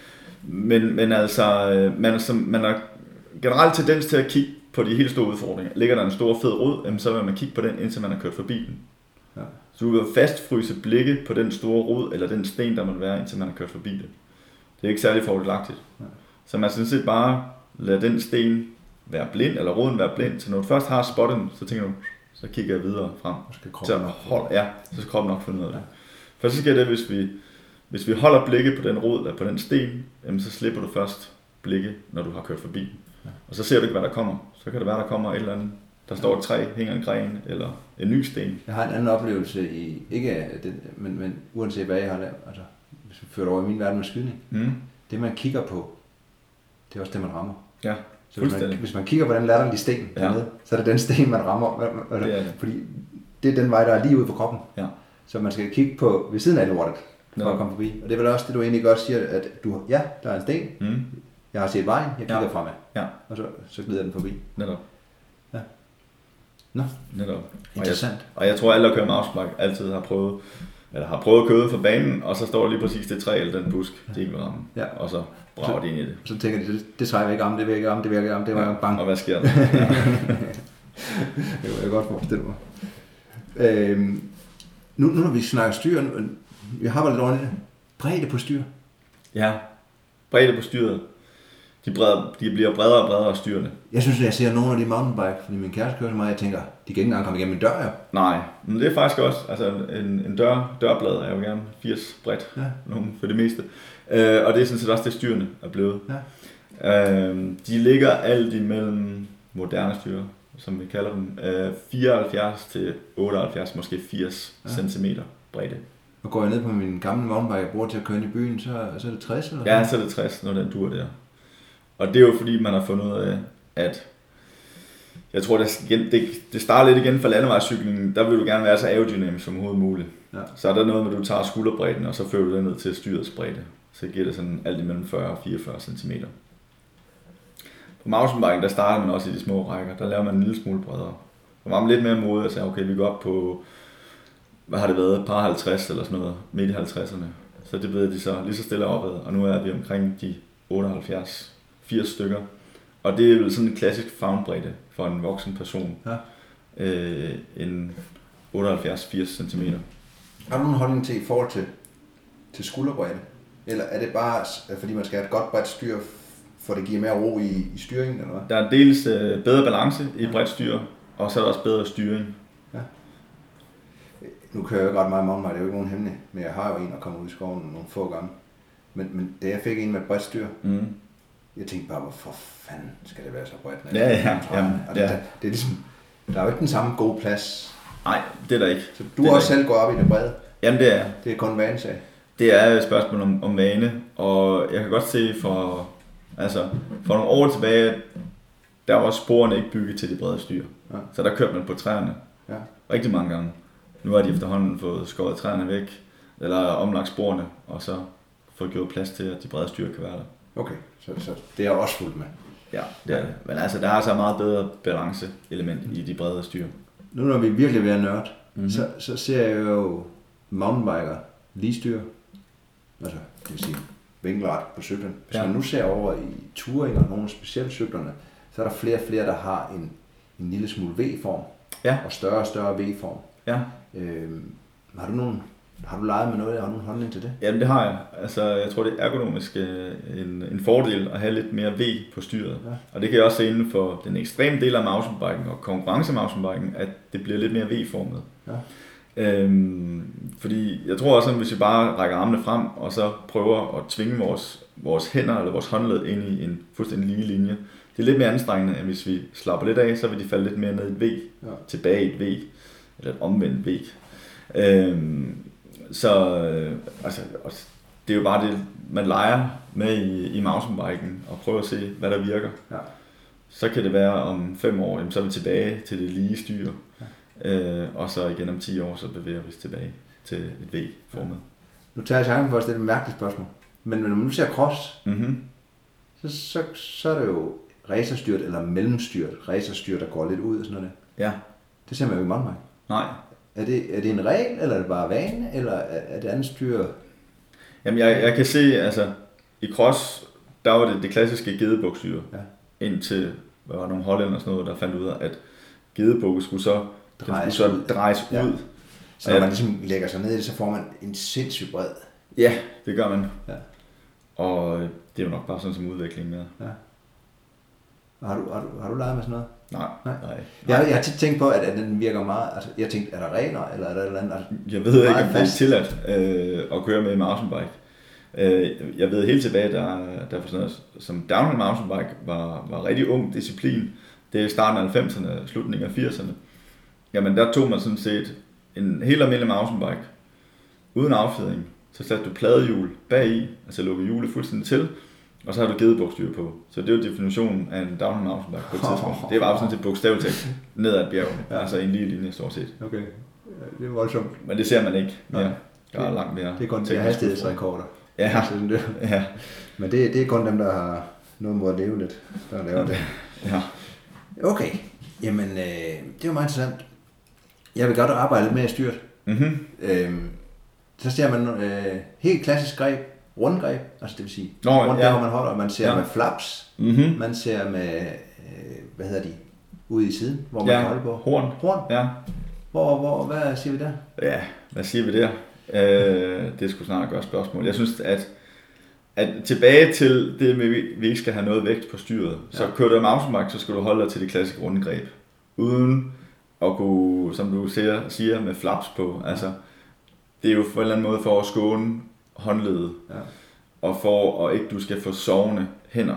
Speaker 2: Men, men altså, øh, man er, som, man er generelt tendens til at kigge på de helt store udfordringer. Ligger der en stor fed rod, så vil man kigge på den, indtil man har kørt forbi den.
Speaker 1: Ja.
Speaker 2: Så du vil fastfryse blikket på den store rod, eller den sten, der måtte være, indtil man har kørt forbi det. Det er ikke særlig fordelagtigt.
Speaker 1: Nej.
Speaker 2: Så man sådan set bare lade den sten være blind, eller roden være blind, så når du først har spottet den, så tænker du, så kigger jeg videre frem.
Speaker 1: Og skal
Speaker 2: Så
Speaker 1: kroppen nok
Speaker 2: hold, ja, så skal kroppen nok finde ud af det.
Speaker 1: Ja.
Speaker 2: For så sker det, hvis vi, hvis vi holder blikket på den rod, eller på den sten, jamen så slipper du først blikket, når du har kørt forbi.
Speaker 1: Ja.
Speaker 2: Og så ser du ikke, hvad der kommer. Så kan det være, der kommer et eller andet. Der står et træ, hænger en gren, eller en ny sten.
Speaker 1: Jeg har en anden oplevelse i, ikke det, men, men uanset hvad jeg har lavet, altså hvis vi fører over i min verden med skydning,
Speaker 2: Mm.
Speaker 1: det man kigger på, det er også det, man rammer.
Speaker 2: Ja,
Speaker 1: Så hvis man, hvis man kigger på den latterlige sten
Speaker 2: Ja.
Speaker 1: dernede, så er det den sten, man rammer. Hvad-
Speaker 2: Det er det.
Speaker 1: Fordi det er den vej, der er lige ud på kroppen.
Speaker 2: Ja.
Speaker 1: Så man skal kigge på ved siden af lortet, for
Speaker 2: Ja.
Speaker 1: at komme forbi. Og det er vel også det, du egentlig godt siger, at du, ja, der er en sten,
Speaker 2: Mm.
Speaker 1: Jeg har set vejen, jeg kigger
Speaker 2: Ja.
Speaker 1: fremad,
Speaker 2: Ja,
Speaker 1: og så, så glider den forbi.
Speaker 2: netop.
Speaker 1: Ja. Nå,
Speaker 2: Netop. Og jeg,
Speaker 1: interessant.
Speaker 2: og jeg tror, alle, der kører mountainbike, altid har prøvet, eller har prøvet at køre ud fra banen, og så står der lige præcis det træ eller den busk, de ikke vil ramme.
Speaker 1: Ja.
Speaker 2: Og så brager de ind i det.
Speaker 1: Så tænker de, det, det trækker jeg ikke om, det vil ikke om, det vil ikke om, det var jeg bang.
Speaker 2: Og hvad sker der?
Speaker 1: Det kunne jeg godt forestille mig. Øhm, nu, nu når vi snakker styr, jeg har bare lidt over det. Bredde på styr.
Speaker 2: Ja, bredde på styret. De, breder, de bliver bredere og bredere styrende.
Speaker 1: Jeg synes, at jeg ser nogle af de mountainbike, fordi min kæreste kører så meget, jeg tænker, de kan ikke engang komme igennem en dør, jo.
Speaker 2: Nej, men det er faktisk også, altså en, en dør, dørblad er jo gerne 80 bredt,
Speaker 1: Ja.
Speaker 2: nogen for det meste. Øh, og det er sådan set også det styrende er blevet.
Speaker 1: Ja.
Speaker 2: Øh, de ligger alt imellem moderne styre, som vi kalder dem, øh, 74 til 78, måske 80
Speaker 1: Ja.
Speaker 2: cm bredde.
Speaker 1: Og går jeg ned på min gamle mountainbike, jeg bruger til at køre ind i byen, så, så er det 60 eller
Speaker 2: Ja, så er det 60, når den dur der. Og det er jo fordi, man har fundet ud af, at jeg tror, det, det, det starter lidt igen fra landevejscyklingen. Der vil du gerne være så aerodynamisk som overhovedet muligt.
Speaker 1: Ja.
Speaker 2: Så er der noget med, at du tager skulderbredden, og så fører du den ned til styrets bredde. Så giver det sådan alt imellem 40 og 44 cm. På mountainbiken, der starter man også i de små rækker. Der laver man en lille smule bredere. Der var man lidt mere modig og sagde, okay, vi går op på, hvad har det været, par 50 eller sådan noget, midt i 50'erne. Så det ved de så lige så stille opad, og nu er vi omkring de 78, 80 stykker. Og det er vel sådan en klassisk fagnbredde for en voksen person.
Speaker 1: Ja.
Speaker 2: Øh, en 78-80 cm.
Speaker 1: Har du nogen holdning til i forhold til, til skulderbredde? Eller er det bare, fordi man skal have et godt bredt styr, for det giver mere ro i, i styringen, eller hvad?
Speaker 2: Der er dels øh, bedre balance i bredt styr, og så er der også bedre styring.
Speaker 1: Nu kører jeg jo ikke ret meget mountainbike, det er jo ikke nogen hemmelighed, men jeg har jo en, der kommer ud i skoven nogle få gange. Men, men da jeg fik en med et bredt styr,
Speaker 2: Mm.
Speaker 1: Jeg tænkte bare, hvorfor fanden skal det være så bredt? når
Speaker 2: Ja, ja, jamen,
Speaker 1: Og det,
Speaker 2: ja.
Speaker 1: det, det, er ligesom, der er jo ikke den samme gode plads.
Speaker 2: Nej, det er der ikke.
Speaker 1: Så du
Speaker 2: Det
Speaker 1: også
Speaker 2: der
Speaker 1: selv gået op i det brede.
Speaker 2: Jamen det er
Speaker 1: Det er kun vanesag.
Speaker 2: Det er et spørgsmål om, om vane, og jeg kan godt se for, altså, for nogle år tilbage, der var sporene ikke bygget til de brede styr.
Speaker 1: Ja.
Speaker 2: Så der kørte man på træerne
Speaker 1: Ja.
Speaker 2: rigtig mange gange. Nu har de efterhånden fået skåret træerne væk, eller omlagt sporene, og så fået gjort plads til, at de brede styr kan være der.
Speaker 1: Okay, så, så det er også fuldt med.
Speaker 2: Ja, det er det. Men altså, der er så meget bedre balanceelement i de brede styr.
Speaker 1: Nu når vi virkelig nørd,
Speaker 2: Mhm.
Speaker 1: mm-hmm. så, så ser jeg jo mountainbiker lige styr. Altså, det vil sige vinkelret på cyklen. Hvis
Speaker 2: Ja.
Speaker 1: man nu ser over i touring og nogle specielle cyklerne, så er der flere og flere, der har en, en lille smule V-form.
Speaker 2: Ja.
Speaker 1: Og større og større V-form.
Speaker 2: Ja,
Speaker 1: Øhm, har du nogen, har du leget med noget? Har du nogen holdning til det?
Speaker 2: Jamen det har jeg. Altså, jeg tror, det er ergonomisk øh, en, en fordel at have lidt mere V på styret.
Speaker 1: Ja.
Speaker 2: Og det kan jeg også se inden for den ekstreme del af mountainbiken og konkurrence mountainbiken, at det bliver lidt mere V-formet.
Speaker 1: Ja.
Speaker 2: Øhm, fordi jeg tror også, at hvis vi bare rækker armene frem, og så prøver at tvinge vores, vores hænder eller vores håndled ind i en fuldstændig lige linje, det er lidt mere anstrengende, end hvis vi slapper lidt af, så vil de falde lidt mere ned i et V,
Speaker 1: Ja.
Speaker 2: tilbage i et V, eller et omvendt V. Øhm, så øh, altså, det er jo bare det, man leger med i, i mountainbiken og prøver at se, hvad der virker.
Speaker 1: Ja.
Speaker 2: Så kan det være om fem år, jamen, så er vi tilbage til det lige styre. Øh, og så igen om 10 år, så bevæger vi os tilbage til et V-formet.
Speaker 1: Nu tager jeg chancen for at stille et mærkeligt spørgsmål. Men når man nu ser cross,
Speaker 2: Mm-hmm.
Speaker 1: så, så, så er det jo racerstyrt eller mellemstyrt. Racerstyrt, der går lidt ud og sådan noget.
Speaker 2: Ja,
Speaker 1: Det ser man jo ikke mountainbike.
Speaker 2: nej.
Speaker 1: Er det, er det en regel, eller er det bare vane, eller er, er det andet styr?
Speaker 2: Jamen, jeg, jeg kan se, altså, i cross, der var det det klassiske gedebukstyre.
Speaker 1: Ja.
Speaker 2: Indtil, hvad var der, nogle hollænder og sådan noget, der fandt ud af, at gedebukke skulle så,
Speaker 1: Drejes
Speaker 2: skulle så
Speaker 1: ud.
Speaker 2: drejes
Speaker 1: Ja.
Speaker 2: ud.
Speaker 1: Så når
Speaker 2: Ja.
Speaker 1: man ligesom lægger sig ned i det, så får man en sindssygt bred.
Speaker 2: Ja, det gør man.
Speaker 1: Ja.
Speaker 2: Og øh, det er jo nok bare sådan som udvikling med.
Speaker 1: Har du, har, du, har du leget med sådan noget?
Speaker 2: Nej,
Speaker 1: Nej.
Speaker 2: nej.
Speaker 1: Jeg, jeg har tit tænkt på, at, at den virker meget... Altså, jeg tænkte, er der regler, eller er der et eller andet? Altså,
Speaker 2: Jeg ved ikke, om det er tilladt øh, at køre med i mountainbike. Øh, jeg ved helt tilbage, der, der for sådan noget, som downhill mountainbike var, var rigtig ung disciplin. Det er starten af 90'erne, slutningen af 80'erne. Jamen der tog man sådan set en helt almindelig mountainbike, uden affjedring. Så satte du pladehjul bag i, altså lukkede hjulet fuldstændig til, og så har du givet bogstyr på. Så det er jo definitionen af en downhill mountainbike på et tidspunkt. Det var jo sådan set bogstaveligt ned ad et bjerg,
Speaker 1: Ja.
Speaker 2: altså en lige linje stort set.
Speaker 1: okay. Ja, Det er voldsomt.
Speaker 2: Men det ser man ikke mere.
Speaker 1: Nej.
Speaker 2: Der er langt mere
Speaker 1: Det er kun de hastighedsrekorder.
Speaker 2: Ja,
Speaker 1: Sådan det.
Speaker 2: ja,
Speaker 1: Men det, det er kun dem, der har noget mod at leve lidt, der laver det.
Speaker 2: ja.
Speaker 1: Okay, jamen øh, det jo meget interessant. Jeg vil godt arbejde lidt mere styrt.
Speaker 2: Mm-hmm.
Speaker 1: Øhm, så ser man øh, helt klassisk greb, rundgreb, altså det vil sige,
Speaker 2: Nå,
Speaker 1: rundt
Speaker 2: ja.
Speaker 1: der, hvor man holder, man ser
Speaker 2: Ja.
Speaker 1: med flaps,
Speaker 2: Mm-hmm.
Speaker 1: man ser med, øh, hvad hedder de, ude i siden, hvor man
Speaker 2: Ja,
Speaker 1: kan holde på.
Speaker 2: horn.
Speaker 1: Horn,
Speaker 2: Ja.
Speaker 1: hvor, hvor, hvad siger vi der?
Speaker 2: ja, hvad siger vi der? Øh, det skulle snart gøre spørgsmål. Jeg synes, at, at tilbage til det med, at vi- ikke skal have noget vægt på styret. Så
Speaker 1: Ja.
Speaker 2: kører du mountainbike, så skal du holde dig til det klassiske rundgreb. Uden at kunne, som du siger, siger med flaps på. Altså, det er jo på en eller anden måde for at skåne håndledet.
Speaker 1: Ja.
Speaker 2: og for at ikke du skal få sovende hænder.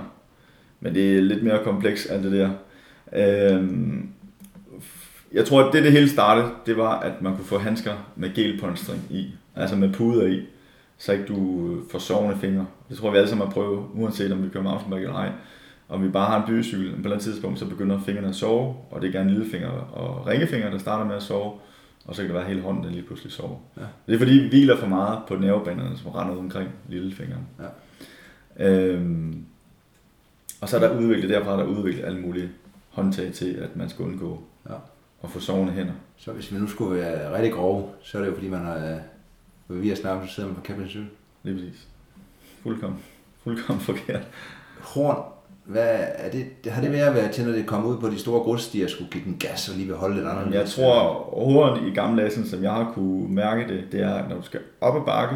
Speaker 2: Men det er lidt mere kompleks alt det der. Øhm, jeg tror, at det det hele startede, det var, at man kunne få handsker med gelpolstring i, altså med puder i, så ikke du får sovende fingre. Det tror vi alle sammen at prøve, uanset om vi kører mountainbike eller ej. Om vi bare har en bycykel, på et eller andet tidspunkt, så begynder fingrene at sove, og det er gerne lillefinger og ringefinger, der starter med at sove, og så kan det være hele hånden, der lige pludselig sover.
Speaker 1: Ja.
Speaker 2: Det er fordi, vi hviler for meget på nervebanerne, som render ud omkring lillefingeren.
Speaker 1: Ja.
Speaker 2: Øhm, og så er der udviklet, derfra er der udviklet alle mulige håndtag til, at man skal undgå
Speaker 1: Ja.
Speaker 2: at få sovende hænder.
Speaker 1: Så hvis vi nu skulle være rigtig grove, så er det jo fordi, man har, øh, vi har snakket, så sidder man på Cykel.
Speaker 2: Lige præcis. Fuldkommen, fuldkommen forkert.
Speaker 1: Horn, Hvad er det, har det været, været til, når det kom ud på de store grusstier, skulle give den gas og lige vil holde lidt anderledes?
Speaker 2: Jeg tror, horn i gamle sådan som jeg har kunne mærke det, det er, at når du skal op ad bakke,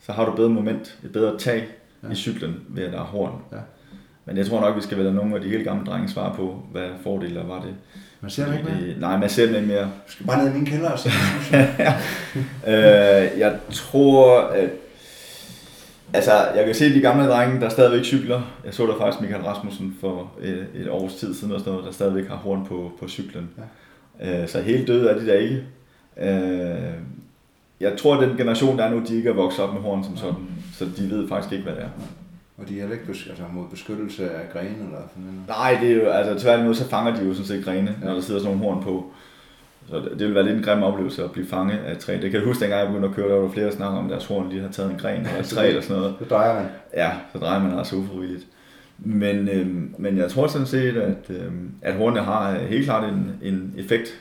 Speaker 2: så har du bedre moment, et bedre tag ja. i cyklen ved, at der er horn.
Speaker 1: Ja.
Speaker 2: Men jeg tror nok, vi skal vælge nogle af de helt gamle drenge svare på, hvad fordele var det.
Speaker 1: Man ser det ikke mere?
Speaker 2: Nej, man ser det ikke mere.
Speaker 1: Du skal bare ned i min kælder så.
Speaker 2: øh, jeg tror, at Altså, jeg kan se de gamle drenge, der stadigvæk cykler. Jeg så der faktisk Michael Rasmussen for et, et års tid siden, og sådan noget, der stadigvæk har horn på, på cyklen. Ja. Øh, så helt døde er de der ikke. Øh, jeg tror, at den generation, der er nu, de ikke er vokset op med horn som sådan, så de ved faktisk ikke, hvad det er.
Speaker 1: Og de er heller ikke bes- altså, mod beskyttelse af grene eller sådan noget?
Speaker 2: Nej, det er jo, altså tværtimod, så fanger de jo sådan set grene, ja. når der sidder sådan nogle horn på. Så det, det vil være lidt en grim oplevelse at blive fanget af et træ. Det kan du huske, dengang jeg begyndte at køre, der var der flere, der snakker om, at deres horn lige har taget en gren eller et træ eller sådan noget.
Speaker 1: Så drejer man.
Speaker 2: Ja, så drejer man altså ufrivilligt. Men, øhm, men jeg tror sådan set, at, øhm, at hornene har helt klart en, en effekt.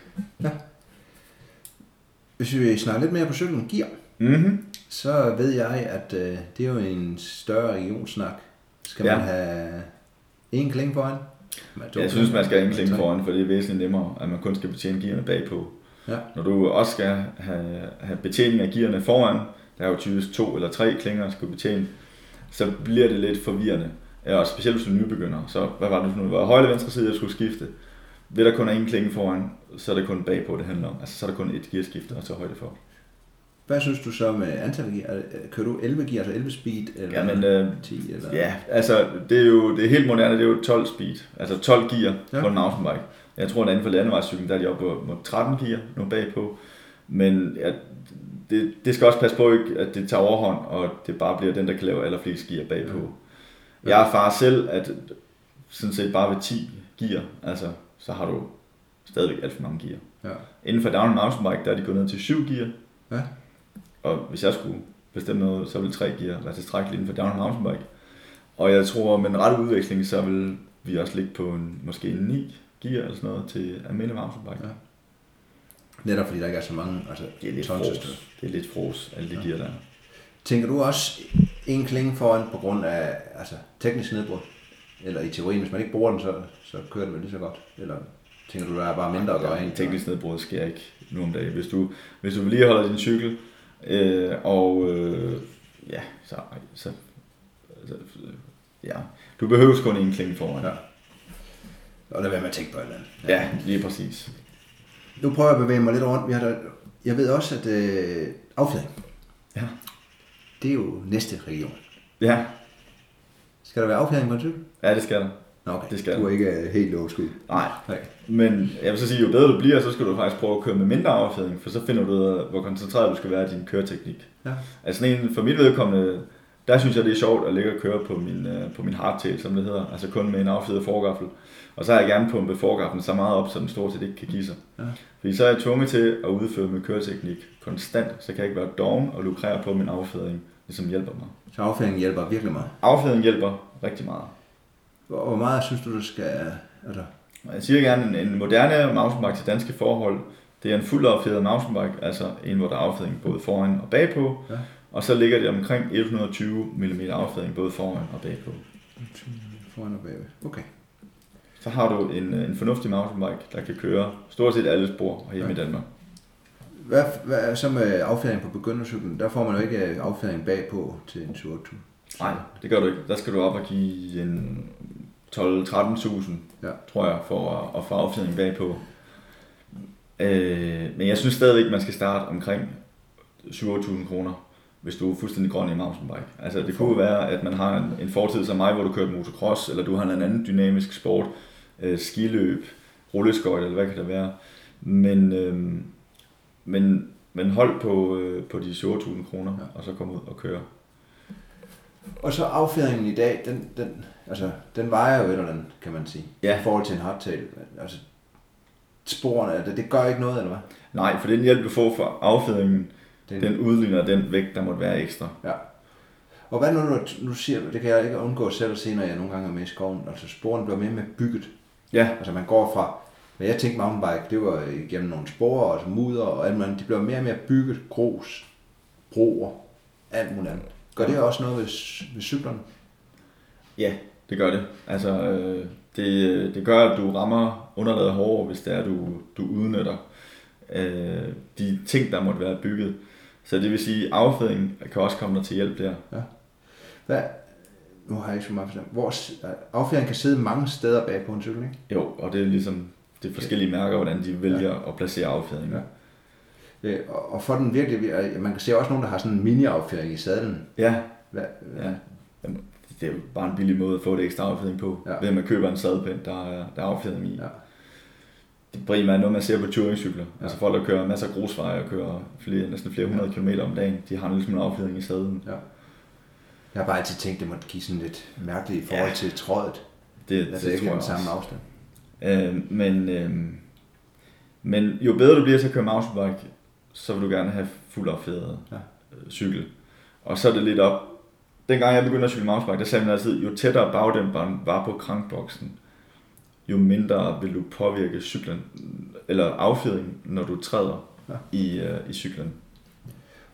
Speaker 1: Hvis vi snakker lidt mere på cyklen gear,
Speaker 2: Mm-hmm.
Speaker 1: så ved jeg, at øh, det er jo en større regionsnak. Skal
Speaker 2: Ja.
Speaker 1: man have en kling foran?
Speaker 2: Jeg synes, man skal have
Speaker 1: tre.
Speaker 2: foran, for det er væsentligt nemmere, at man kun skal betjene gearne bagpå.
Speaker 1: Ja.
Speaker 2: Når du også skal have, have betjening af gearne foran, der er jo typisk to eller tre klinger, der skal betjene, så bliver det lidt forvirrende. Og specielt hvis du er nybegynder. Så hvad var det for? Det var højre venstre side, jeg skulle skifte. Ved der kun er en klinge foran, så er det kun bagpå, det handler om. Altså, så er der kun et gearskifte at tage højde for.
Speaker 1: Hvad synes du så med antal af gear? Er Kører du 11 gear, altså 11 speed? Eller
Speaker 2: Jamen, øh,
Speaker 1: 10? Eller?
Speaker 2: Ja, altså det er jo det er helt moderne, det er jo 12 speed, altså 12 gear
Speaker 1: Ja.
Speaker 2: ja. på en mountainbike. Jeg tror, at inden for landevejscyklen, der er de oppe på på 13 gear nu bagpå. Men ja, det, det skal også passe på, ikke, at det tager overhånd, og det bare bliver den, der kan lave allerflest gear bagpå.
Speaker 1: Ja.
Speaker 2: Jeg erfarer selv, at sådan set bare ved 10 gear, altså, så har du stadigvæk alt for mange gear.
Speaker 1: Ja.
Speaker 2: Inden for down mountainbike, der er de gået ned til 7 gear.
Speaker 1: Ja.
Speaker 2: Og hvis jeg skulle bestemme noget, så ville 3 gear være tilstrækkeligt inden for down mountainbike. Og jeg tror, med en ret udveksling, så vil vi også ligge på en, måske en 9 gear eller sådan noget til almindelig mountainbike.
Speaker 1: Ja. Netop fordi der ikke er så mange altså,
Speaker 2: Det er lidt
Speaker 1: tonsested.
Speaker 2: fros. Det er lidt fros, alle de gear der.
Speaker 1: Tænker du også en klinge foran på grund af altså, teknisk nedbrud? Eller i teorien, hvis man ikke bruger den, så, så kører det vel lige så godt? Eller tænker du, der er bare mindre at gøre ind?
Speaker 2: Teknisk nedbrud sker ikke nu om dagen. Hvis du, hvis du vedligeholder din cykel, øh, og øh, ja, så, så, så, ja, du behøver kun en klinge foran.
Speaker 1: Ja. Og lad være med at tænke på et eller andet.
Speaker 2: Ja, lige præcis.
Speaker 1: Nu prøver jeg at bevæge mig lidt rundt. Vi har der, jeg ved også, at øh, affjedring,
Speaker 2: Ja.
Speaker 1: det er jo næste region.
Speaker 2: Ja,
Speaker 1: Skal der være affjedring på en cykel?
Speaker 2: ja det skal der.
Speaker 1: Okay.
Speaker 2: Det skal
Speaker 1: du er ikke øh, helt overskud.
Speaker 2: Nej,
Speaker 1: Nej.
Speaker 2: men jeg vil så sige, jo bedre du bliver, så skal du faktisk prøve at køre med mindre affjedring, for så finder du ud af, hvor koncentreret du skal være i din køreteknik.
Speaker 1: Ja.
Speaker 2: Altså en, for mit vedkommende, der synes jeg, det er sjovt at ligge og køre på min, øh, på min hardtail, som det hedder. Altså kun med en affjedet forgaffel. Og så har jeg gerne pumpet forgaffelen så meget op, så den stort set ikke kan give sig.
Speaker 1: Ja.
Speaker 2: Fordi så er jeg tvunget til at udføre min køreteknik konstant, så kan jeg ikke være doven og lukrere på min affjedring, ligesom hjælper mig.
Speaker 1: Så affjedring hjælper virkelig meget.
Speaker 2: Affjedring hjælper rigtig meget.
Speaker 1: Hvor, hvor meget synes du, du skal... Altså,
Speaker 2: Jeg siger gerne, en, en moderne mountainbike til danske forhold, det er en fuldt affjedret mountainbike, altså en, hvor der er affjedring både foran og bagpå.
Speaker 1: Ja.
Speaker 2: Og så ligger det omkring 120 mm affjedring både foran og bagpå.
Speaker 1: foran og bagved. Okay.
Speaker 2: Så har du en, en fornuftig mountainbike, der kan køre stort set alle spor hjemme
Speaker 1: Ja.
Speaker 2: i Danmark.
Speaker 1: Hvad, hvad er så med affjedring på begyndercyklen? Der får man jo ikke affjedring bagpå til en 28.
Speaker 2: Nej, det gør du ikke. Der skal du op og give en 12-13.000,
Speaker 1: Ja.
Speaker 2: tror jeg, for at, at få affjedring bagpå. Øh, men jeg synes stadigvæk, man skal starte omkring 7.000 kroner, hvis du er fuldstændig grøn i mountainbike. Altså det kunne være, at man har en, en fortid som mig, hvor du kører motocross, eller du har en anden dynamisk sport, øh, skiløb, rulleskøjt, eller hvad kan det være. Men, øh, men, men hold på, øh, på de 7.000 kroner,
Speaker 1: Ja.
Speaker 2: og så komme ud og køre.
Speaker 1: Og så affjedringen i dag, den, den, altså, den vejer jo et eller andet, kan man sige.
Speaker 2: Ja.
Speaker 1: I forhold til en hardtail. Altså, sporene, det, det gør ikke noget, eller hvad?
Speaker 2: Nej, for den hjælp, du får fra affjedringen,
Speaker 1: Den,
Speaker 2: den udligner den vægt, der måtte være ekstra.
Speaker 1: Ja. Og hvad nu, du- nu siger det kan jeg ikke undgå selv at se, når jeg nogle gange er med i skoven, altså sporene bliver mere med bygget.
Speaker 2: Ja,
Speaker 1: Altså man går fra, hvad jeg tænkte mountainbike, det var igennem nogle spor og altså mudder og alt muligt. De bliver mere og mere bygget, grus, broer, alt muligt andet. Gør det også noget ved, ved cyklerne?
Speaker 2: ja. det gør det. Altså, øh, det, det gør, at du rammer underlaget hårdere, hvis det er, du, du udnytter øh, de ting, der måtte være bygget. Så det vil sige, at affedring kan også komme dig til hjælp der.
Speaker 1: Ja. Hvad, nu har jeg ikke så meget forstand. Hvor affjedringen kan sidde mange steder bag på en cykel, ikke?
Speaker 2: Jo, og det er ligesom det er forskellige mærker, hvordan de vælger ja. at placere affjedringen. Ja.
Speaker 1: Ja, og, og for den virkelig, man kan se også nogen, der har sådan en mini-affjedring i sadlen.
Speaker 2: Ja. Hvad, ja. Jamen, det er jo bare en billig måde at få det ekstra affjedring på. Ja. Ved at man køber en sadelpind, der er, der er affjedring i. Ja. Det er primært noget, man ser på touringcykler. Ja. Altså folk, der kører masser af grusveje og kører flere, næsten flere hundrede ja. kilometer om dagen, de har ligesom en affjedring i sadlen. Ja.
Speaker 1: Jeg har bare altid tænkt, at det måtte give sådan lidt mærkeligt i forhold ja. til trådet.
Speaker 2: Det,
Speaker 1: altså det, ikke den samme afstand.
Speaker 2: Øh, men, øh, men jo bedre du bliver til at køre mountainbike, så vil du gerne have fuld affjedret ja. Øh, cykel. Og så er det lidt op. Dengang jeg begyndte at cykle mountainbike, der sagde man altid, jo tættere bagdæmperen var på krankboksen, jo mindre vil du påvirke cyklen, eller affjedring, når du træder ja. i, uh, i cyklen.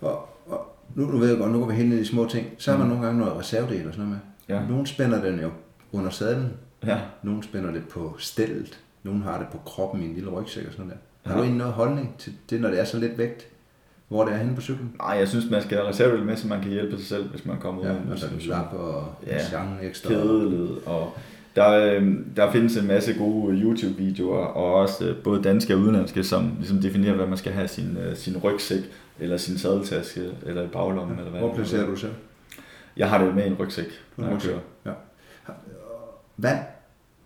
Speaker 1: Og, og nu du ved godt, nu går vi hen i de små ting, så har man mm. nogle gange noget reservedel og sådan noget med. Ja. Nogle spænder den jo under sadlen, ja. nogle spænder det på stillet, nogle har det på kroppen i en lille rygsæk og sådan der. Har ja. du egentlig noget holdning til det, når det er så lidt vægt? Hvor det er henne på cyklen?
Speaker 2: Nej, jeg synes, man skal have reservedel med, så man kan hjælpe sig selv, hvis man kommer ud
Speaker 1: ja, af en situation. lap og ja, sjange ekstra.
Speaker 2: Kædeled og der, øhm, der findes en masse gode YouTube-videoer, og også øh, både danske og udenlandske, som ligesom definerer, hvad man skal have sin, øh, sin rygsæk, eller sin sadeltaske, eller i baglommen. Ja. Eller hvad
Speaker 1: Hvor placerer du selv?
Speaker 2: Jeg har det med en rygsæk,
Speaker 1: når jeg kører. Ja. Vand?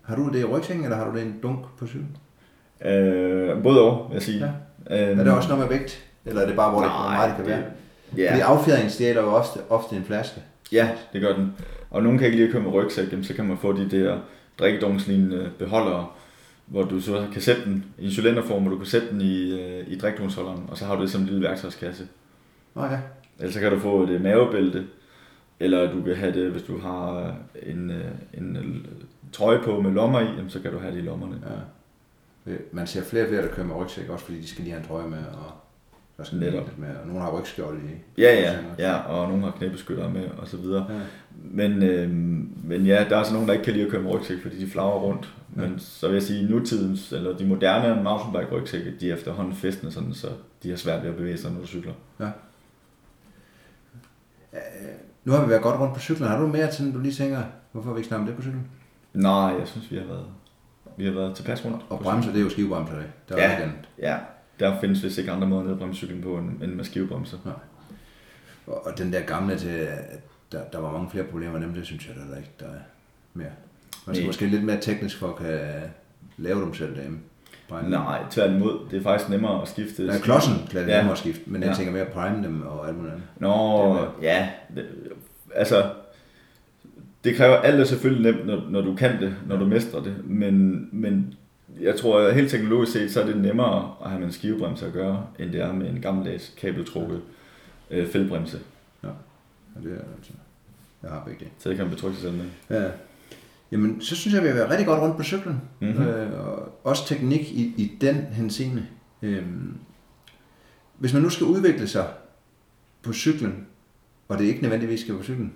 Speaker 1: Har du det i rygsækken, eller har du det i en dunk på cyklen?
Speaker 2: Øh, både og, vil jeg sige.
Speaker 1: Ja. Øhm, er det også noget med vægt? Eller er det bare, hvor, nej, det, hvor meget det kan være? Ja. Fordi affjedring stjæler jo ofte, ofte en flaske.
Speaker 2: Ja, det gør den. Og nogen kan ikke lide at køre med rygsæk, så kan man få de der drikkedungslignende beholdere, hvor du så kan sætte den i en cylinderform, hvor du kan sætte den i, øh, i drikkedungsholderen, og så har du det som en lille værktøjskasse.
Speaker 1: Okay.
Speaker 2: Ellers så kan du få et mavebælte, eller du kan have det, hvis du har en, øh, en, en trøje på med lommer i, så kan du have det i lommerne.
Speaker 1: Ja. Man ser flere og flere, der kører med rygsæk, også fordi de skal lige have en trøje med, og der skal Netop. lidt med, og nogle har rygskjold i.
Speaker 2: Ja, ja, ja, og nogle har knæbeskytter med, og så videre. Ja. Men, øh, men ja, der er altså nogen, der ikke kan lide at køre med rygsæk, fordi de flager rundt. Ja. Men så vil jeg sige, nutidens, eller de moderne mountainbike rygsække, de er efterhånden festende, sådan, så de har svært ved at bevæge sig, når du cykler. Ja.
Speaker 1: Nu har vi været godt rundt på cyklen. Har du mere til, du lige tænker, hvorfor har vi ikke snakket om det på cyklen?
Speaker 2: Nej, jeg synes, vi har været, vi har været tilpas rundt.
Speaker 1: Og bremser, det er jo skivebremser, det.
Speaker 2: Der er ja, ja, der findes vist ikke andre måder at nedbremse cyklen på end, end med skivebremser. Ja.
Speaker 1: Og den der gamle til, der, der var mange flere problemer, nemlig det synes jeg der ikke, der er mere. Man skal måske lidt mere teknisk for at kan lave dem selv derhjemme.
Speaker 2: Prime Nej, tværtimod. Det er faktisk nemmere at skifte.
Speaker 1: Nej, klodsen er ja. nemmere at skifte, men jeg ja. tænker mere at prime dem og alt muligt andet.
Speaker 2: Nå, ja. Altså, det kræver alt er selvfølgelig nemt, når, når du kan det, når du mestrer det, men, men jeg tror, at helt teknologisk set, så er det nemmere at have med en skivebremse at gøre, end det er med en gammeldags kabeltrukket øh, fældbremse.
Speaker 1: Ja, det er altså, jeg har begge.
Speaker 2: Så det kan man betrygge sig selv med.
Speaker 1: Ja. Jamen, så synes jeg, vi har været rigtig godt rundt på cyklen. Mm-hmm. Øh, og også teknik i, i den henseende. Øh, hvis man nu skal udvikle sig på cyklen, og det ikke nødvendigvis skal på cyklen,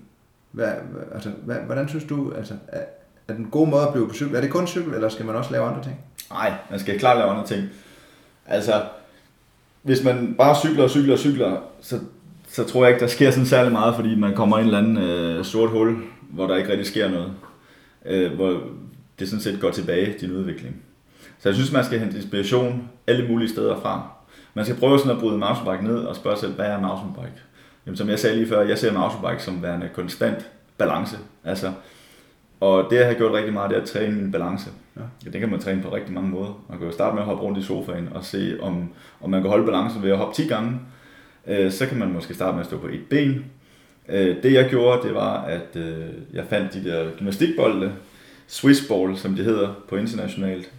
Speaker 1: hvad, altså, hvad, hvordan synes du, altså, er, er den gode måde at blive på cykel? Er det kun cykel, eller skal man også lave andre ting?
Speaker 2: Nej, man skal klart lave andre ting. Altså, hvis man bare cykler og cykler og cykler, så, så tror jeg ikke, der sker sådan særlig meget, fordi man kommer i en eller anden øh, sort hul, hvor der ikke rigtig sker noget. Øh, hvor det sådan set går tilbage, din udvikling. Så jeg synes, man skal hente inspiration alle mulige steder fra. Man skal prøve sådan at bryde mountainbike ned og spørge sig selv, hvad er mountainbike? Jamen, som jeg sagde lige før, jeg ser mountainbike som værende konstant balance. Altså, og det, jeg har gjort rigtig meget, det er at træne min balance. Ja. ja. det kan man træne på rigtig mange måder. Man kan jo starte med at hoppe rundt i sofaen og se, om, om man kan holde balancen ved at hoppe 10 gange. Øh, så kan man måske starte med at stå på et ben. Øh, det jeg gjorde, det var, at øh, jeg fandt de der gymnastikbolde, Swissball, som det hedder på internationalt.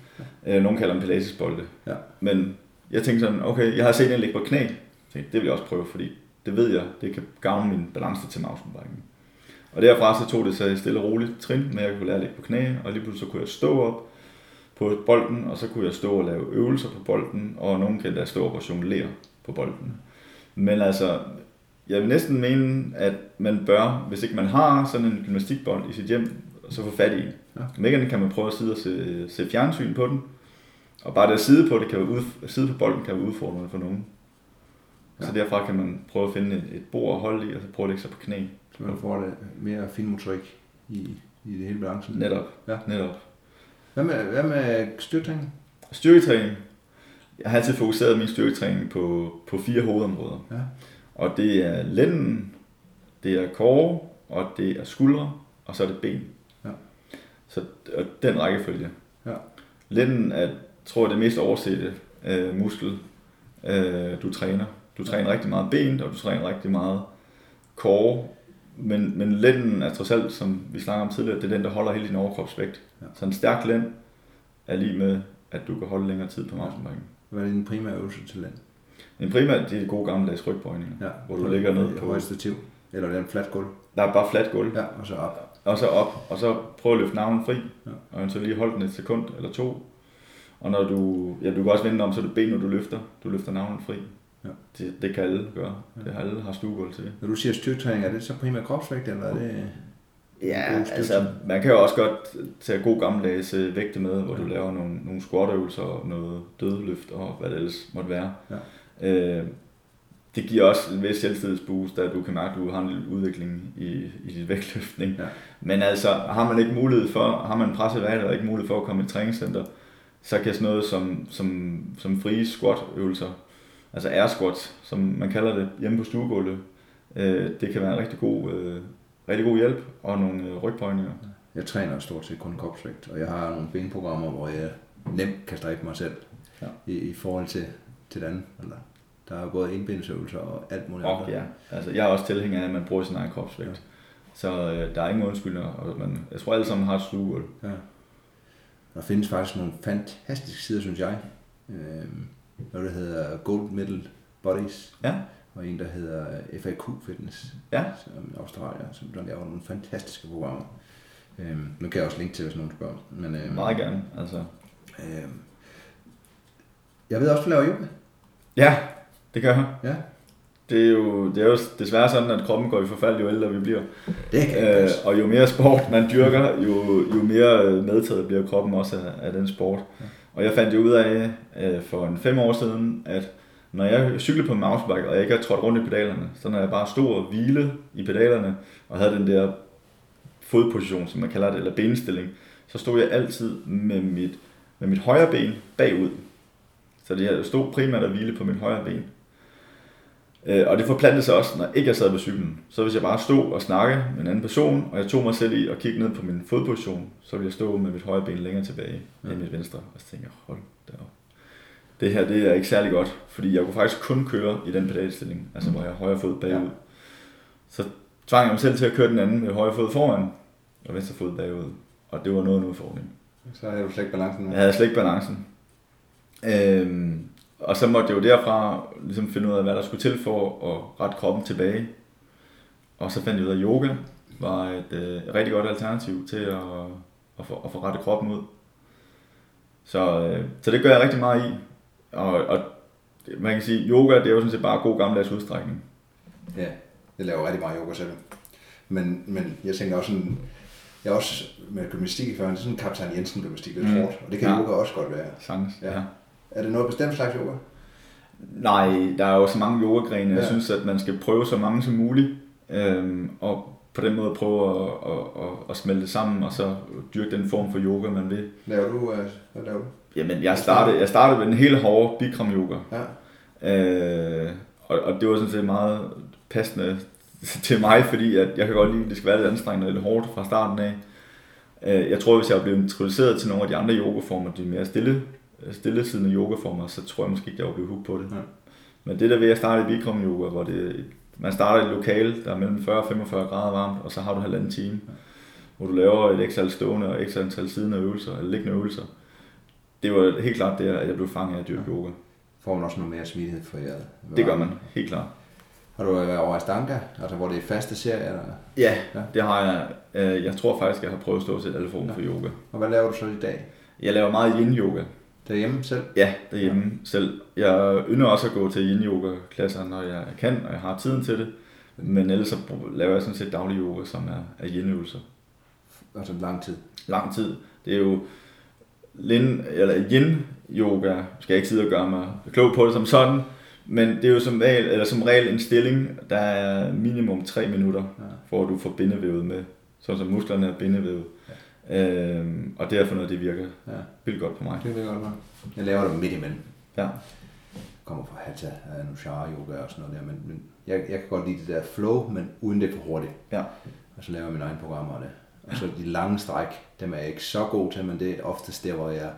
Speaker 2: Ja. Øh, nogle kalder dem pilatesbolde. Ja. Men jeg tænkte sådan, okay, jeg har set en ligge på knæ. Jeg tænkte, det vil jeg også prøve, fordi det ved jeg, det kan gavne min balance til mountainbiken. Og derfra så tog det sig stille og roligt trin, med at jeg kunne lære at ligge på knæ, og lige pludselig så kunne jeg stå op på bolden, og så kunne jeg stå og lave øvelser på bolden, og nogen kan da stå op og jonglere på bolden. Men altså, jeg vil næsten mene, at man bør, hvis ikke man har sådan en gymnastikbold i sit hjem, så få fat i en.
Speaker 1: Ja.
Speaker 2: Mækkerne kan man prøve at sidde og se, se fjernsyn på den, og bare det at sidde på det kan være ud, sidde på bolden kan være udfordrende for nogen. Ja. Så derfra kan man prøve at finde et, bord at holde i, og så prøve at lægge sig på knæ.
Speaker 1: Så man får det mere finmotorik i, i det hele balancen.
Speaker 2: Netop.
Speaker 1: Ja.
Speaker 2: Netop.
Speaker 1: Hvad med, hvad med styrtræning?
Speaker 2: Styrketræning. Jeg har altid fokuseret min styrketræning på, på fire hovedområder.
Speaker 1: Ja.
Speaker 2: Og det er lænden, det er kåre, og det er skuldre, og så er det ben.
Speaker 1: Ja.
Speaker 2: Så og den rækkefølge.
Speaker 1: Ja.
Speaker 2: Lænden er, tror jeg, det mest oversette øh, muskel, øh, du træner. Du træner rigtig meget ben, og du træner rigtig meget kåre. Men, men lænden er trods alt, som vi snakker om tidligere, det er den, der holder hele din overkropsvægt.
Speaker 1: Ja.
Speaker 2: Så en stærk lænd er lige med, at du kan holde længere tid på mountainbiken.
Speaker 1: Hvad er din primære øvelse til land?
Speaker 2: Men primært det er de gode gammeldags rygbøjninger,
Speaker 1: Ja.
Speaker 2: hvor du ligger ned
Speaker 1: på...
Speaker 2: på,
Speaker 1: Højt stativ. Eller det er en flat gulv.
Speaker 2: der er bare fladt gulv,
Speaker 1: Ja, og så op.
Speaker 2: og så op, og så prøv at løfte navlen fri,
Speaker 1: Ja.
Speaker 2: og eventuelt lige holde den et sekund eller to. Og når du, ja, du kan også vende om, så er det ben, når du løfter. Du løfter navlen fri.
Speaker 1: Ja.
Speaker 2: Det, det kan alle gøre. Det har alle har stuegulv til.
Speaker 1: Når du siger styrketræning, er det så primært kropsvægt, eller er det...
Speaker 2: Ja, altså man kan jo også godt tage god gammeldags øh, vægte med, hvor du laver nogle, nogle squatøvelser og noget dødeløft og hvad det ellers måtte være.
Speaker 1: Ja.
Speaker 2: Øh, det giver også en vis selvtillidsboost, at du kan mærke, at du har en lille udvikling i, i dit vægtløftning.
Speaker 1: Ja.
Speaker 2: Men altså, har man ikke mulighed for, har man presset hverdag og ikke mulighed for at komme i træningscenter, så kan sådan noget som, som, som frie squat-øvelser, altså air squats, som man kalder det hjemme på stuegulvet, øh, det kan være en rigtig god, øh, rigtig god hjælp og nogle øh, rygbøjninger.
Speaker 1: Jeg træner stort set kun kropsvægt, og jeg har nogle benprogrammer, hvor jeg nemt kan strække mig selv
Speaker 2: Ja.
Speaker 1: i, i forhold til, til det andet. Eller, der er både indbindelsesøvelser og alt muligt
Speaker 2: Og ja, altså jeg er også tilhænger af, at man bruger sin egen kropsvægt.
Speaker 1: Ja.
Speaker 2: Så øh, der er ingen undskyldninger, og man, jeg tror alle sammen har et stuegulv.
Speaker 1: Ja. Der findes faktisk nogle fantastiske sider, synes jeg. Øh, noget, der hedder Gold Medal Bodies,
Speaker 2: Ja,
Speaker 1: og en, der hedder FAQ Fitness,
Speaker 2: ja,
Speaker 1: som i Australien, som der laver nogle fantastiske programmer. Øh, nu kan jeg også linke til, hvis nogen spørger. Men, øh,
Speaker 2: meget gerne. Altså.
Speaker 1: Øh, jeg ved også, du laver yoga.
Speaker 2: Ja, det gør jeg.
Speaker 1: Ja,
Speaker 2: Det er, jo, det er jo desværre sådan, at kroppen går i forfald, jo ældre vi bliver.
Speaker 1: det kan
Speaker 2: Øh, og jo mere sport man dyrker, jo, jo mere øh, medtaget bliver kroppen også af, af den sport. Og jeg fandt jo ud af øh, for en fem år siden, at når jeg cyklede på en mountainbike, og jeg ikke har trådt rundt i pedalerne, så når jeg bare stod og hvile i pedalerne, og havde den der fodposition, som man kalder det, eller benstilling, så stod jeg altid med mit, med mit højre ben bagud. Så det jeg stod primært at hvile på mit højre ben. Øh, og det forplantede sig også, når ikke jeg sad på cyklen. Så hvis jeg bare stod og snakkede med en anden person, og jeg tog mig selv i og kiggede ned på min fodposition, så ville jeg stå med mit højre ben længere tilbage
Speaker 1: Ja.
Speaker 2: end mit venstre. Og så tænkte jeg, hold da op. Det her, det er ikke særlig godt, fordi jeg kunne faktisk kun køre i den pedalstilling, altså hvor jeg har højre fod bagud.
Speaker 1: Ja.
Speaker 2: Så tvang jeg mig selv til at køre den anden med højre fod foran, og venstre fod bagud. Og det var noget af en udfordring.
Speaker 1: Så har du slet ikke balancen med.
Speaker 2: Jeg havde slet ikke balancen. Øhm, og så måtte jeg jo derfra ligesom finde ud af, hvad der skulle til for at rette kroppen tilbage. Og så fandt jeg ud af, at yoga var et øh, rigtig godt alternativ til at, at, få, at få rettet kroppen ud. Så, øh, så det gør jeg rigtig meget i. Og, og man kan sige, yoga det er jo sådan set bare god gammeldags udstrækning.
Speaker 1: Ja, jeg laver rigtig meget yoga selv. Men, men jeg tænker også sådan, jeg er også med gymnastik i før, det er sådan kaptajn Jensen gymnastik, det er
Speaker 2: Mm.
Speaker 1: hårdt, og det kan
Speaker 2: Ja.
Speaker 1: yoga også godt være.
Speaker 2: Sagtens,
Speaker 1: Ja.
Speaker 2: ja.
Speaker 1: Er det noget bestemt slags yoga?
Speaker 2: Nej, der er jo så mange yogagrene. Jeg
Speaker 1: Ja.
Speaker 2: synes, at man skal prøve så mange som muligt. Øhm, og på den måde prøve at, at, at, at smelte det sammen, og så dyrke den form for yoga, man vil.
Speaker 1: Laver du, øh, hvad laver du?
Speaker 2: Jamen, jeg startede, jeg startede med den hele hårde Bikram yoga.
Speaker 1: Ja,
Speaker 2: Øh, og, og det var sådan set meget passende til mig, fordi at jeg kan godt lide, at det skal være lidt anstrengende og lidt hårdt fra starten af. Øh, jeg tror, hvis jeg blev introduceret til nogle af de andre yogaformer, de mere stille, stillesiddende yogaformer, så tror jeg måske ikke, jeg var blevet hooked på det.
Speaker 1: Ja.
Speaker 2: Men det der ved at starte i Bikram yoga, hvor det, man starter i et lokale, der er mellem 40 og 45 grader varmt, og så har du en halvanden time, hvor du laver et ekstra antal stående og ekstra antal siddende øvelser, eller liggende øvelser. Det var helt klart det, at jeg blev fanget af at dyrke yoga.
Speaker 1: får man også noget mere smidighed for jer.
Speaker 2: Det gør man, helt klart.
Speaker 1: Har du været over Astanga, altså hvor det er faste serier? Eller?
Speaker 2: Ja,
Speaker 1: Ja.
Speaker 2: det har jeg. Øh, Jeg tror faktisk, jeg har prøvet stort set alle former for yoga.
Speaker 1: Og hvad laver du så i dag?
Speaker 2: Jeg laver meget yin-yoga.
Speaker 1: Derhjemme selv?
Speaker 2: Ja, derhjemme ja. selv. Jeg ynder også at gå til yin-yoga-klasser, når jeg kan, og jeg har tiden til det. Men ellers så laver jeg sådan set daglig yoga, som er, er yin-øvelser.
Speaker 1: Altså lang tid.
Speaker 2: lang tid. Det er jo lin, eller yin yoga, skal jeg ikke sidde og gøre mig klog på det som sådan, men det er jo som regel, eller som regel en stilling, der er minimum 3 minutter,
Speaker 1: Ja.
Speaker 2: at du får bindevævet med, sådan som musklerne er bindevævet. Ja. Øhm, og derfor noget, det virker
Speaker 1: Ja,
Speaker 2: vildt godt på mig.
Speaker 1: det vil jeg godt være. Jeg laver det midt imellem.
Speaker 2: Ja.
Speaker 1: Jeg kommer fra Hatha, Anushara yoga og sådan noget der, men, men jeg, jeg kan godt lide det der flow, men uden det for hurtigt.
Speaker 2: Ja.
Speaker 1: Og så laver jeg mine egne programmer af det. Og så de lange stræk, dem er jeg ikke så god til, men det er oftest der, hvor jeg,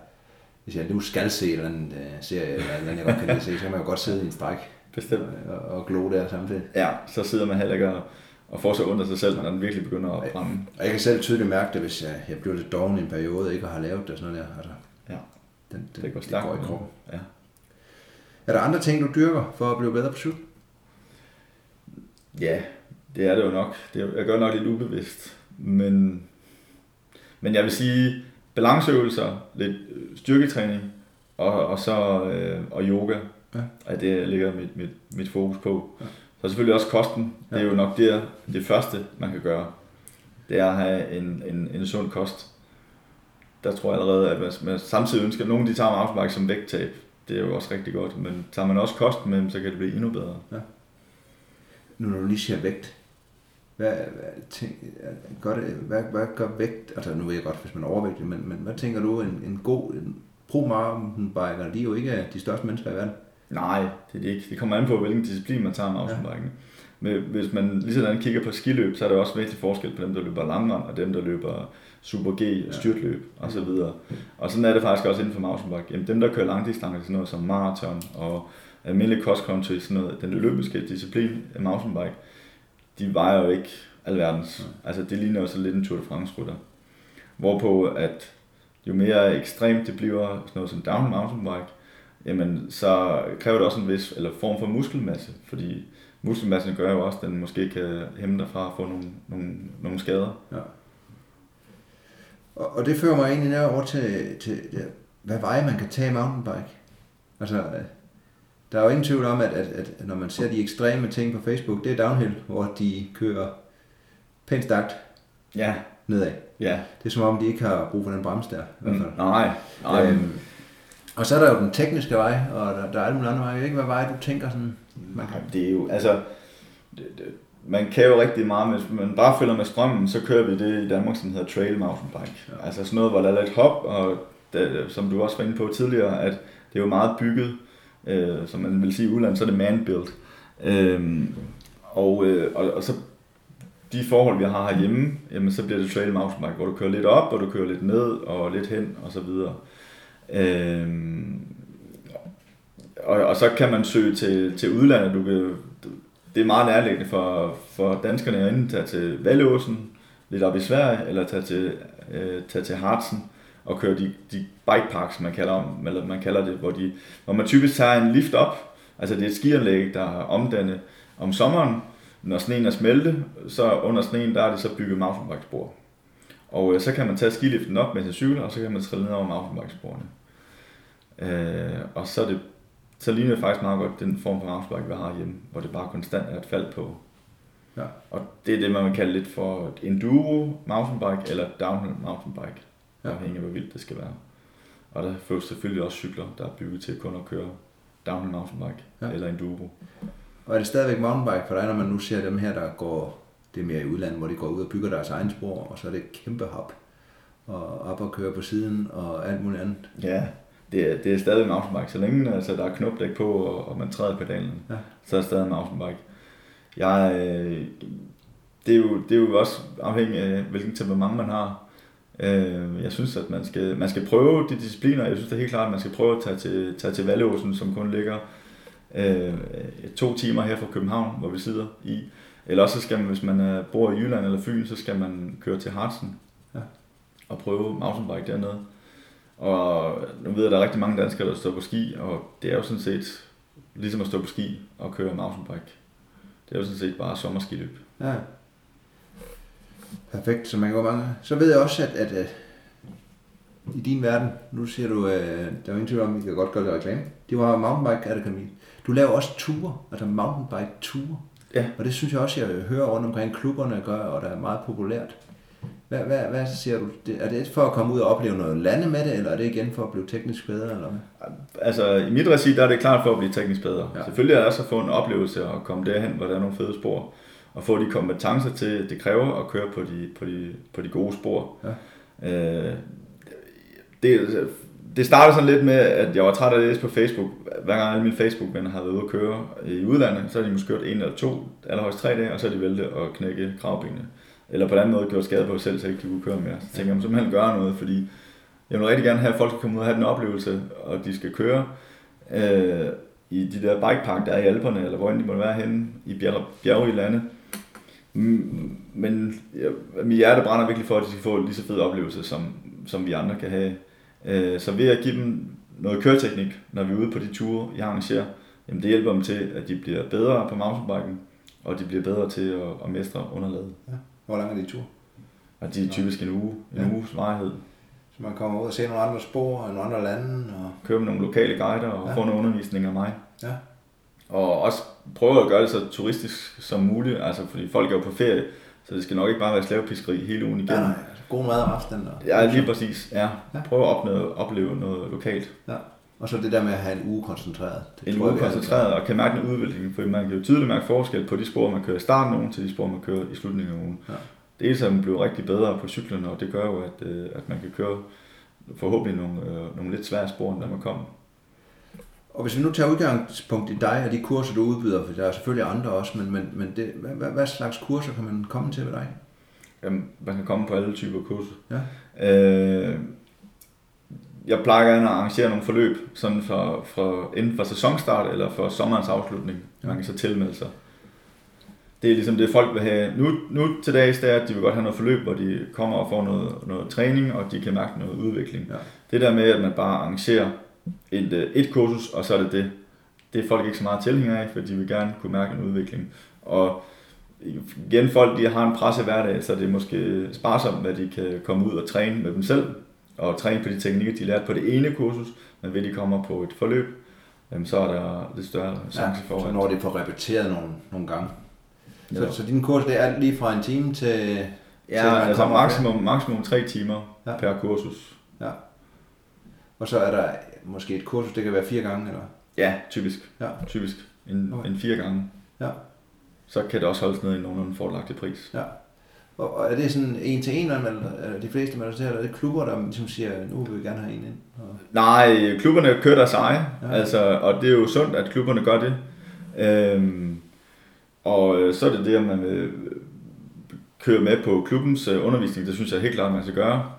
Speaker 1: hvis jeg nu skal se en eller anden øh, serie, eller noget, jeg godt kan lide at se, så kan man jo godt sidde i en stræk
Speaker 2: Bestemt.
Speaker 1: og, og glo der samtidig.
Speaker 2: Ja, så sidder man heller ikke og, og får så af sig selv, når den virkelig begynder at brænde.
Speaker 1: Og jeg kan selv tydeligt mærke det, hvis jeg, jeg bliver lidt doven i en periode, og ikke har lavet det og sådan noget der. Altså,
Speaker 2: Ja.
Speaker 1: den, den,
Speaker 2: Det går
Speaker 1: det går i kroppen.
Speaker 2: Ja.
Speaker 1: Er der andre ting, du dyrker for at blive bedre på cykel?
Speaker 2: Ja, det er det jo nok. Det er, jeg gør nok lidt ubevidst. Men, men jeg vil sige, balanceøvelser, lidt øh, styrketræning og, og så øh, og yoga,
Speaker 1: Ja.
Speaker 2: er det, ligger mit, mit, mit fokus på.
Speaker 1: Ja.
Speaker 2: Ja. Så selvfølgelig også kosten. Det er
Speaker 1: Ja.
Speaker 2: jo nok det, det første, man kan gøre. Det er at have en, en, en sund kost. Der tror jeg allerede, at hvis man samtidig ønsker, at nogen de tager mountainbike som vægttab. Det er jo også rigtig godt, men tager man også kosten med, så kan det blive endnu bedre.
Speaker 1: Nu når du lige siger vægt, hvad, hvad, tænk, gør det, hvad, hvad gør vægt, altså nu ved jeg godt, hvis man er overvægtig, men, men hvad tænker du, en, en god en pro mountainbiker, de er jo ikke de største mennesker i verden.
Speaker 2: Nej, det er det ikke. Det kommer an på, hvilken disciplin man tager med mountainbiken. Men hvis man lige sådan kigger på skiløb, så er der også væsentlig forskel på dem, der løber langrend, og dem, der løber super G, styrtløb og så videre. Og sådan er det faktisk også inden for mountainbike. Jamen, dem, der kører langdistance, sådan noget som maraton og almindelig cross country, sådan noget, den olympiske disciplin af mountainbike, de vejer jo ikke alverdens. Altså, det ligner jo så lidt en Tour de France-rytter. Hvorpå, at jo mere ekstremt det bliver, sådan noget som downhill mountainbike, jamen så kræver det også en vis eller form for muskelmasse, fordi muskelmassen gør jo også, at den måske kan hæmme dig fra at få nogle, nogle, nogle skader.
Speaker 1: Ja. Og, og det fører mig egentlig over til, til ja, hvad veje man kan tage i mountainbike. Altså, der er jo ingen tvivl om, at, at, at når man ser de ekstreme ting på Facebook, det er downhill, hvor de kører pænt stærkt
Speaker 2: Ja,
Speaker 1: nedad.
Speaker 2: ja.
Speaker 1: Det er som om, de ikke har brug for den bremse der. I hvert
Speaker 2: Mm,
Speaker 1: fald.
Speaker 2: nej, nej.
Speaker 1: Øhm, og så er der jo den tekniske vej, og der, der er alle mulige andre veje. Ikke, hvad vej du tænker sådan, man kan.
Speaker 2: Det er jo, altså, det, det, man kan jo rigtig meget, hvis man bare følger med strømmen, så kører vi det i Danmark, som hedder trail mountainbike. Ja. Altså sådan noget, hvor der er lidt hop, og det, som du også var inde på tidligere, at det er jo meget bygget, øh, som man vil sige i udlandet, så er det man-built. Øhm, og, øh, og, og så de forhold, vi har herhjemme, jamen, så bliver det trail mountainbike, hvor du kører lidt op, og du kører lidt ned, og lidt hen, og så videre. Øh, og, og så kan man søge til, til udlandet. Du kan, det er meget nærliggende for, for danskerne at enten tage til Valåsen, lidt op i Sverige, eller tage til, øh, tage til Harzen og køre de, de bikeparks, man kalder, om, eller man kalder det, hvor, de, hvor man typisk tager en lift op. Altså det er et skianlæg, der er omdannet om sommeren. Når sneen er smeltet, så under sneen, der er det så bygget mountainbikespor. Og øh, så kan man tage skiliften op med sin cykel, og så kan man trille ned over mountainbikesporene. Øh, og så er det så ligner det faktisk meget godt den form for mountainbike, vi har hjemme, hvor det bare konstant er et fald på.
Speaker 1: Ja.
Speaker 2: Og det er det, man vil kalde lidt for et enduro mountainbike eller downhill mountainbike,
Speaker 1: Ja.
Speaker 2: afhængig af hvor vildt det skal være. Og der findes selvfølgelig også cykler, der er bygget til kun at køre downhill mountainbike
Speaker 1: ja.
Speaker 2: eller enduro.
Speaker 1: Og er det stadigvæk mountainbike for dig, når man nu ser dem her, der går, det er mere i udlandet, hvor de går ud og bygger deres egen spor, og så er det et kæmpe hop, og op og køre på siden, og alt muligt andet.
Speaker 2: Ja, det er, det er stadig mountainbike. Så længe altså, der er knopdæk på, og, og man træder pedalen,
Speaker 1: Ja.
Speaker 2: så er det stadig mountainbike. Jeg, øh, det, er jo, det er jo også afhængigt af, hvilken temperament man har. Øh, jeg synes, at man skal, man skal prøve de discipliner. Jeg synes det er helt klart, at man skal prøve at tage til, tage til Valleåsen, som kun ligger øh, to timer her fra København, hvor vi sidder i. Eller også så skal man, hvis man øh, bor i Jylland eller Fyn, så skal man køre til Harzen
Speaker 1: Ja.
Speaker 2: og prøve mountainbike dernede. Og nu ved jeg, at der er rigtig mange danskere, der står på ski, og det er jo sådan set ligesom at stå på ski og køre mountainbike. Det er jo sådan set bare sommerskiløb.
Speaker 1: Ja. Perfekt, så man går mange. Så ved jeg også, at, at, at i din verden, nu siger du, at der er jo ingen tvivl om, at vi kan godt gøre det reklame. Det var Mountainbike Academy. Du laver også ture, altså mountainbike ture.
Speaker 2: Ja.
Speaker 1: Og det synes jeg også, jeg hører rundt omkring klubberne gør, og der er meget populært. Hvad, hvad, hvad siger du? Er det for at komme ud og opleve noget lande med det, eller er det igen for at blive teknisk bedre? Eller hvad?
Speaker 2: Altså, i mit regi, der er det klart for at blive teknisk bedre.
Speaker 1: Ja.
Speaker 2: Selvfølgelig er det også at få en oplevelse og komme derhen, hvor der er nogle fede spor. Og få de kompetencer til, det kræver at køre på de, på de, på de gode spor.
Speaker 1: Ja.
Speaker 2: Øh, det, det startede sådan lidt med, at jeg var træt af at læse på Facebook. Hver gang alle mine Facebook-venner har været ude at køre i udlandet, så har de måske kørt en eller to, allerhøjst tre dage, og så har de væltet og knække kravbenene. Eller på den anden måde gjort skade på sig selv, så ikke de kunne køre mere. Så tænkte jeg, simpelthen gøre noget, fordi jeg vil rigtig gerne have, at folk skal komme ud og have den oplevelse, og de skal køre øh, i de der bikepark, der er i Alperne, eller hvor end de måtte være henne i bjerg, bjerge i landet. Mm, men ja, mit hjerte brænder virkelig for, at de skal få en lige så fed oplevelse, som, som vi andre kan have. Øh, Så ved at give dem noget køreteknik, når vi er ude på de ture, jeg arrangerer, jamen det hjælper dem til, at de bliver bedre på mountainbiken, og de bliver bedre til at, at mestre underlaget.
Speaker 1: Hvor lang er det tur?
Speaker 2: Og de er typisk en uge, en
Speaker 1: Ja.
Speaker 2: uges varighed.
Speaker 1: Så man kommer ud og ser nogle andre spor og nogle andre lande. Og...
Speaker 2: Køre med nogle lokale guider og
Speaker 1: Ja.
Speaker 2: ja. få noget undervisning af mig.
Speaker 1: Ja.
Speaker 2: Og også prøve at gøre det så turistisk som muligt, altså fordi folk er jo på ferie, så det skal nok ikke bare være slavepiskeri hele ugen
Speaker 1: Ja,
Speaker 2: igennem.
Speaker 1: nej, altså, god mad og afstand. Og...
Speaker 2: Ja, lige præcis. Ja.
Speaker 1: Ja.
Speaker 2: Prøve at opleve, opleve noget lokalt.
Speaker 1: Ja. Og så det der med at have en uge koncentreret. Det
Speaker 2: En
Speaker 1: jeg,
Speaker 2: uge
Speaker 1: alle
Speaker 2: koncentreret og kan mærke en udvikling, for man kan jo tydeligt mærke forskel på de spor, man kører i starten af ugen, til de spor, man kører i slutningen af ugen.
Speaker 1: Ja.
Speaker 2: Det er, at man bliver rigtig bedre på cyklen, og det gør jo, at, øh, at man kan køre forhåbentlig nogle, øh, nogle lidt svære spor, end da man kom.
Speaker 1: Og hvis vi nu tager udgangspunkt i dig og de kurser, du udbyder, for der er selvfølgelig andre også, men, men, men det, hvad, hvad, hvad slags kurser kan man komme til ved dig?
Speaker 2: Jamen, man kan komme på alle typer kurser.
Speaker 1: Ja.
Speaker 2: Øh, jeg plejer gerne at arrangere nogle forløb, sådan for, for, enten for sæsonstart eller for sommerens afslutning.
Speaker 1: Ja.
Speaker 2: Man kan så tilmelde sig. Det er ligesom det, folk vil have. Nu, nu til dags, det er, at de vil godt have noget forløb, hvor de kommer og får noget, noget træning, og de kan mærke noget udvikling.
Speaker 1: Ja.
Speaker 2: Det der med, at man bare arrangerer et, øh, et kursus, og så er det det. Det er folk ikke så meget tilhængere af, for de vil gerne kunne mærke en udvikling. Og igen, folk de har en presse hverdag, så det er måske sparsomt, at de kan komme ud og træne med dem selv, og træne på de teknikker, de lærte på det ene kursus, men ved de kommer på et forløb, så er der lidt større chance for,
Speaker 1: så når det får repeteret nogle, nogle gange. Så,
Speaker 2: Ja.
Speaker 1: så din kurs, det er lige fra en time til... til
Speaker 2: Ja,
Speaker 1: man
Speaker 2: altså maksimum, maksimum tre timer
Speaker 1: Ja.
Speaker 2: ja. per kursus.
Speaker 1: Ja. Og så er der måske et kursus, det kan være fire gange, eller?
Speaker 2: Ja, typisk.
Speaker 1: Ja.
Speaker 2: Typisk. En,
Speaker 1: okay.
Speaker 2: en fire gange.
Speaker 1: Ja.
Speaker 2: Så kan det også holdes ned i nogenlunde fordelagtig pris.
Speaker 1: Ja. Og, er det sådan en til en, eller er de fleste man eller er det klubber, der ligesom siger, nu vil vi gerne have en ind? Og,
Speaker 2: Nej, klubberne kører deres eje,
Speaker 1: Ja.
Speaker 2: altså, og det er jo sundt, at klubberne gør det. Øhm, og øh, så er det det, at man vil køre med på klubbens øh, undervisning, det synes jeg helt klart, man skal gøre.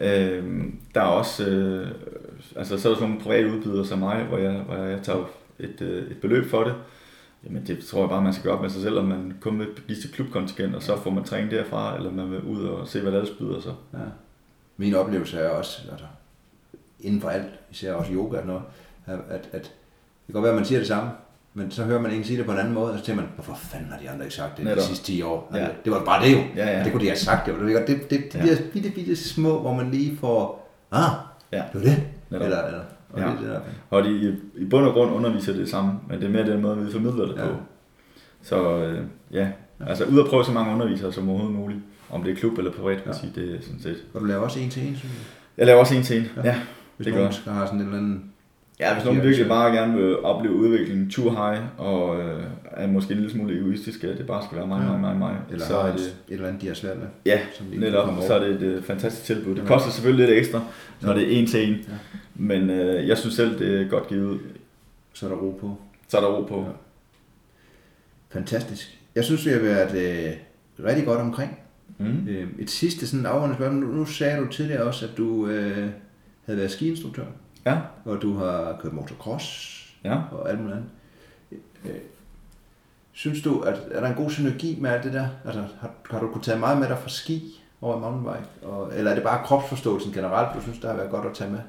Speaker 2: Øhm, der er også, øh, altså så er der sådan nogle private udbydere som mig, hvor jeg, hvor jeg tager et, øh, et beløb for det. Jamen det tror jeg bare, man skal gøre op med sig selv, om man kun vil give sit klubkontingent, og så får man træning derfra, eller man vil ud og se, hvad der byder sig.
Speaker 1: ja. Min oplevelse er også, altså, inden for alt, især også yoga og noget, at, at, det kan godt være, at man siger det samme, men så hører man en sige det på en anden måde, og så tænker man, hvorfor fanden har de andre ikke sagt det de
Speaker 2: Netop.
Speaker 1: sidste 10 år?
Speaker 2: Ja.
Speaker 1: Altså, det var bare det jo.
Speaker 2: Ja, ja.
Speaker 1: Det kunne de have sagt, det var det. Det, det, de
Speaker 2: Ja.
Speaker 1: der bitte, bitte små, hvor man lige får, ah,
Speaker 2: Ja.
Speaker 1: det var det.
Speaker 2: Netop.
Speaker 1: Eller, eller, og
Speaker 2: Ja.
Speaker 1: det, er der.
Speaker 2: Og de i, bund og grund underviser det samme, men det er mere den måde, vi formidler det
Speaker 1: Ja.
Speaker 2: på. Så øh, ja, altså ud at prøve så mange undervisere som overhovedet muligt. Om det er klub eller privat,
Speaker 1: Ja.
Speaker 2: ja. det er sådan set.
Speaker 1: Og du laver også en til en, synes jeg.
Speaker 2: Jeg laver også en til en.
Speaker 1: Ja.
Speaker 2: Ja.
Speaker 1: Hvis
Speaker 2: Det
Speaker 1: nogen
Speaker 2: gør.
Speaker 1: skal have sådan en eller anden...
Speaker 2: ja, hvis nogen virkelig bare gerne vil opleve udviklingen too high, og øh, er måske en lille smule egoistisk, at det bare skal være mig, mig, mig, mig,
Speaker 1: Eller
Speaker 2: så
Speaker 1: har
Speaker 2: er
Speaker 1: et,
Speaker 2: det,
Speaker 1: et eller andet, de har svært med.
Speaker 2: ja,
Speaker 1: Som de ikke
Speaker 2: netop, så er det et øh, fantastisk tilbud. Det
Speaker 1: Ja.
Speaker 2: koster selvfølgelig lidt ekstra, når
Speaker 1: Ja.
Speaker 2: det er en til en,
Speaker 1: Ja.
Speaker 2: men øh, jeg synes selv, det er godt givet.
Speaker 1: Så er der ro på.
Speaker 2: Så er der ro på.
Speaker 1: Ja. Fantastisk. Jeg synes, vi har været øh, rigtig godt omkring.
Speaker 2: Mm.
Speaker 1: Øh, et sidste sådan afrundende spørgsmål. Nu, nu sagde du tidligere også, at du øh, havde været skiinstruktør,
Speaker 2: Ja,
Speaker 1: og du har kørt motocross
Speaker 2: ja.
Speaker 1: og alt muligt andet. Øh, synes du, at er der en god synergi med alt det der? Altså, har, har du kunnet tage meget med dig fra ski over mountainbike? Og, eller er det bare kropsforståelsen generelt, du synes, der har været godt at tage med?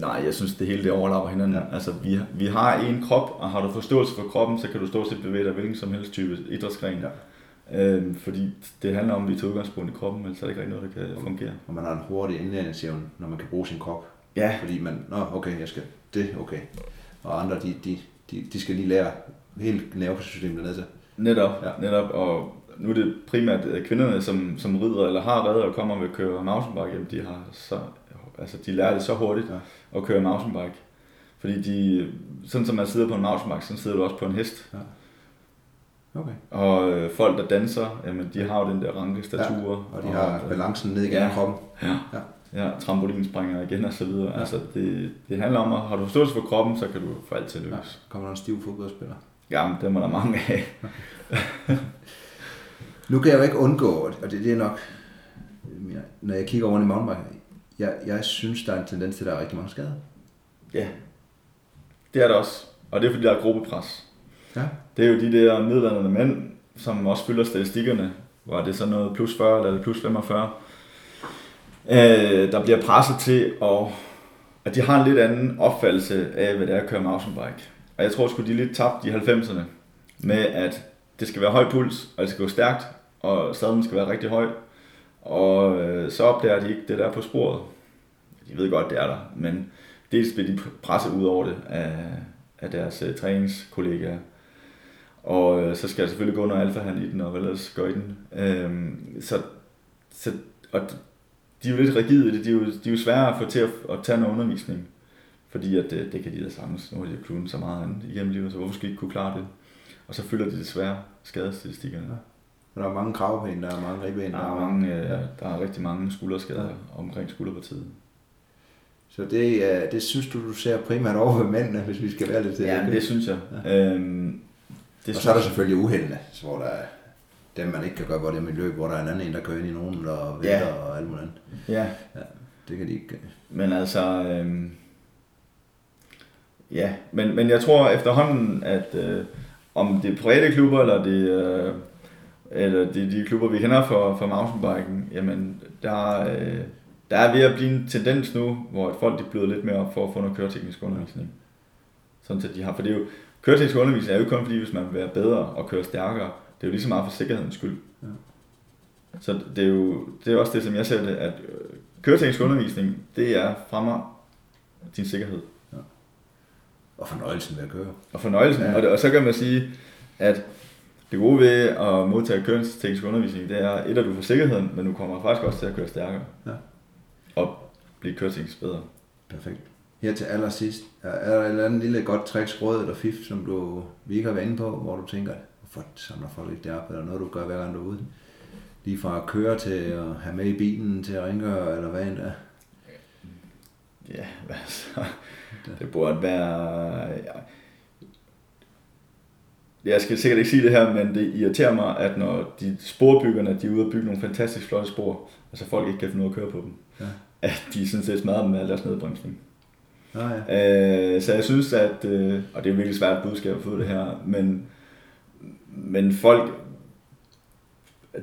Speaker 2: Nej, jeg synes, det hele det overlapper hinanden.
Speaker 1: Ja.
Speaker 2: Altså, vi, vi har en krop, og har du forståelse for kroppen, så kan du stort set bevæge dig hvilken som helst type idrætsgren.
Speaker 1: Ja.
Speaker 2: Øhm, fordi det handler om, at vi tager udgangspunkt i kroppen, ellers er det ikke rigtig noget, der kan fungere.
Speaker 1: Og man har en hurtig indlæringsevne, når man kan bruge sin krop.
Speaker 2: Ja,
Speaker 1: Fordi man, nå okay, jeg skal det, okay. Og andre, de, de, de, de skal lige lære hele nervesystemet dernede til.
Speaker 2: netop.
Speaker 1: Ja.
Speaker 2: Netop og nu er det primært øh, kvinderne, som, som rider eller har reddet og kommer og vil køre mountainbike, jamen de har så, altså de lærer det så hurtigt ja. at køre mountainbike. Fordi de, sådan som man sidder på en mountainbike, så sidder du også på en hest. Ja.
Speaker 1: Okay.
Speaker 2: Og øh, folk, der danser, jamen, de har jo den der ranke statur.
Speaker 1: Ja, og de og, har balancen ned igennem ja, kroppen.
Speaker 2: Ja, ja. Ja trampolinspringer igen og så videre. Ja. Altså, det, det handler om, at har du forståelse for kroppen, så kan du få alt til at lykkes.
Speaker 1: Ja. Kommer der en stiv fodboldspiller?
Speaker 2: Jamen, det må der mange af.
Speaker 1: nu kan jeg jo ikke undgå, og det, det er nok, når jeg kigger over i mountainbike, jeg, jeg synes, der er en tendens til, at der er rigtig mange skader.
Speaker 2: Ja, det er der også. Og det er fordi, der er gruppepres.
Speaker 1: Ja.
Speaker 2: Det er jo de der middelalderne mænd, som også fylder statistikkerne, hvor det er så noget plus 40 eller plus 45, øh, der bliver presset til, og at de har en lidt anden opfattelse af, hvad det er at køre mountainbike. Og jeg tror sgu, de er lidt tabt i 90'erne med, at det skal være høj puls, og det skal gå stærkt, og sadlen skal være rigtig høj. Og øh, så opdager de ikke det der på sporet. De ved godt, det er der, men dels bliver de presset ud over det af, af deres øh, træningskollegaer. Og øh, så skal jeg selvfølgelig gå under alfahan i den, og vel ellers gøre i den. Øh, så, så, og de er jo lidt rigide det. De er jo, de er jo svære at få til at, at tage noget undervisning. Fordi at det, det kan de da sagtens. Nu har de jo så meget andet igennem livet, så hvorfor skal de ikke kunne klare det? Og så følger de desværre skadestatistikkerne.
Speaker 1: Ja. Der er mange kravben, der er mange ribben.
Speaker 2: Der, der, er mange, øh, ja. der er rigtig mange skulderskader ja. omkring skulderpartiet.
Speaker 1: Så det, det synes du, du ser primært over ved mændene, hvis vi skal være lidt til
Speaker 2: Ja, det synes jeg. Ja. Øhm,
Speaker 1: det og så er der selvfølgelig uheldene, hvor der er dem, man ikke kan gøre godt i løb, hvor der er en anden en, der kører ind i nogen, og vælter ja. og alt muligt andet.
Speaker 2: Ja.
Speaker 1: ja. Det kan de ikke.
Speaker 2: Men altså, øhm, ja, men, men jeg tror efterhånden, at øh, om det er private klubber, eller det, øh, eller de, de klubber, vi kender for, for mountainbiken, jamen, der, øh, der er ved at blive en tendens nu, hvor folk de bløder lidt mere op for at få noget køreteknisk undervisning. Sådan at de har, for det er jo, køreteknisk undervisning er jo kun fordi, hvis man vil være bedre og køre stærkere, det er jo lige så meget for sikkerhedens skyld. Ja. Så det er jo det er også det, som jeg ser det, at øh, køreteknisk undervisning, det er fremmer din sikkerhed. Ja.
Speaker 1: Og fornøjelsen ved at køre.
Speaker 2: Og fornøjelsen, ja. og, det, og så kan man sige, at det gode ved at modtage køreteknisk undervisning, det er, et at du får sikkerheden, men du kommer faktisk også til at køre stærkere. Ja og blive køreteknisk bedre.
Speaker 1: Perfekt. Her til allersidst, er der et eller andet lille godt trick, råd eller fif, som du, vi ikke har været inde på, hvor du tænker, hvorfor samler folk ikke det op, eller noget du gør hver gang du er ude? Lige fra at køre til at have med i bilen til at rengøre, eller hvad end er?
Speaker 2: Ja, altså, det burde være... Jeg skal sikkert ikke sige det her, men det irriterer mig, at når de sporbyggerne, de er ude og bygge nogle fantastisk flotte spor, altså folk ikke kan finde ud af at køre på dem ja. at de sådan set smadrer dem med al deres nedbremsning.
Speaker 1: Ah, ja.
Speaker 2: øh, så jeg synes, at, øh, og det er virkelig svært budskab at få det her, men, men folk,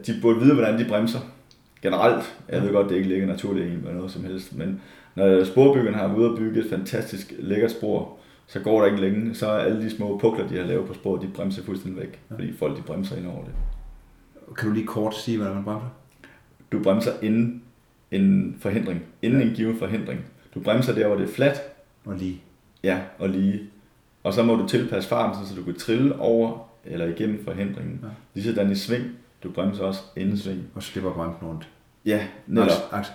Speaker 2: de burde vide, hvordan de bremser. Generelt, jeg ved godt, det ikke ligger naturligt i eller noget som helst, men når sporbyggerne har ude og bygge et fantastisk lækkert spor, så går der ikke længe, så er alle de små pukler, de har lavet på sporet, de bremser fuldstændig væk, ja. fordi folk de bremser ind over det.
Speaker 1: Kan du lige kort sige, hvordan man bremser?
Speaker 2: Du bremser inden en forhindring, inden ja. en given forhindring. Du bremser der, hvor det er fladt.
Speaker 1: Og lige.
Speaker 2: Ja, og lige. Og så må du tilpasse farten, så du kan trille over eller igennem forhindringen. Ja. Lige sådan i sving. Du bremser også inden sving.
Speaker 1: Og slipper bremsen rundt.
Speaker 2: Ja, netop. Aks,
Speaker 1: aks.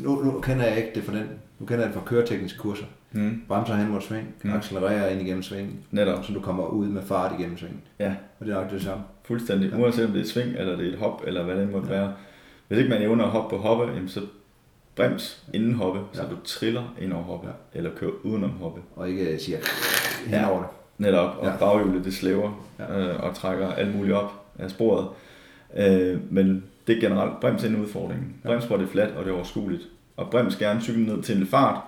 Speaker 1: Nu, nu kender jeg ikke det for den. Nu kender jeg det fra køretekniske kurser. Mm. Bremser hen mod sving, mm. accelererer ind igennem svingen.
Speaker 2: Netop.
Speaker 1: Så du kommer ud med fart igennem svingen.
Speaker 2: Ja.
Speaker 1: Og det er nok det samme.
Speaker 2: Fuldstændig. Ja. Uanset om det er et sving, eller det er et hop, eller hvad det måtte ja. være hvis ikke man evner at hoppe på hoppe, jamen så brems inden hoppe, ja. så du triller ind over hoppe, ja. eller kører udenom hoppe.
Speaker 1: Og ikke siger ja. over det.
Speaker 2: Netop, og ja. baghjulet det slæver ja. øh, og trækker alt muligt op af sporet. Øh, men det er generelt brems ind udfordringen. Ja. Brems hvor det er fladt, og det er overskueligt. Og brems gerne cyklen ned til en fart,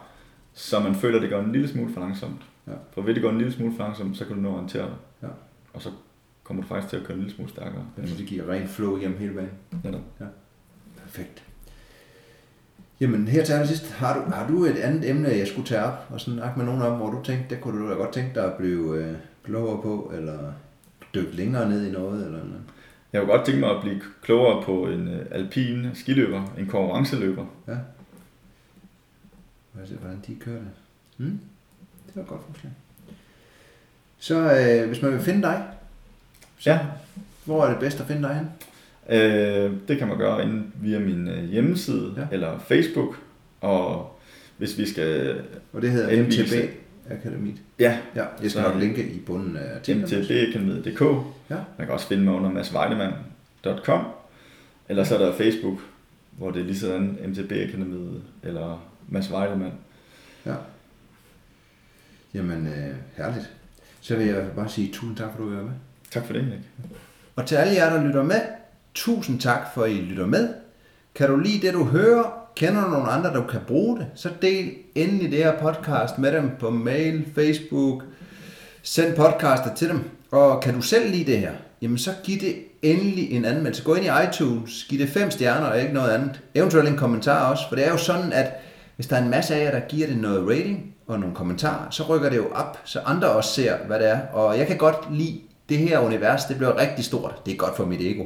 Speaker 2: så man føler, at det går en lille smule for langsomt. Ja. For ved det går en lille smule for langsomt, så kan du nå at orientere dig. Ja. Og så kommer du faktisk til at køre en lille smule stærkere.
Speaker 1: Ja, så det giver rent flow igennem hele banen.
Speaker 2: Netop.
Speaker 1: Ja. Perfekt. Jamen her til allersidst, har du, har du et andet emne, jeg skulle tage op og snakke med nogen om, hvor du tænkte, det kunne du da godt tænke dig at blive øh, klogere på, eller dykke længere ned i noget, eller noget?
Speaker 2: Jeg kunne godt tænke mig at blive klogere på en øh, alpin skiløber, en konkurrenceløber.
Speaker 1: Ja. Hvordan de kører det. Hmm? Det var et godt forslag. Så øh, hvis man vil finde dig, så,
Speaker 2: ja.
Speaker 1: hvor er det bedst at finde dig hen?
Speaker 2: Øh, det kan man gøre inde via min øh, hjemmeside
Speaker 1: Ja.
Speaker 2: eller Facebook. Og hvis vi skal
Speaker 1: Og det hedder
Speaker 2: Anvise.
Speaker 1: MTB Akademiet.
Speaker 2: ja,
Speaker 1: Ja, jeg skal nok linke i bunden af artiklen.
Speaker 2: mtbakademiet.dk.
Speaker 1: Ja.
Speaker 2: Man kan også finde mig under madsvejdemann.com. Eller så er der Facebook, hvor det er lige sådan MTB Akademiet eller Mads Weidemann.
Speaker 1: Ja. Jamen, øh, herligt. Så vil jeg bare sige tusind tak, for at du er med.
Speaker 2: Tak for det, Erik.
Speaker 1: Og til alle jer, der lytter med, tusind tak for, at I lytter med. Kan du lide det, du hører? Kender du nogle andre, der kan bruge det? Så del endelig det her podcast med dem på mail, Facebook. Send podcaster til dem. Og kan du selv lide det her? Jamen så giv det endelig en anmeldelse. Gå ind i iTunes, giv det fem stjerner og ikke noget andet. Eventuelt en kommentar også, for det er jo sådan, at hvis der er en masse af jer, der giver det noget rating og nogle kommentarer, så rykker det jo op, så andre også ser, hvad det er. Og jeg kan godt lide det her univers, det bliver rigtig stort. Det er godt for mit ego.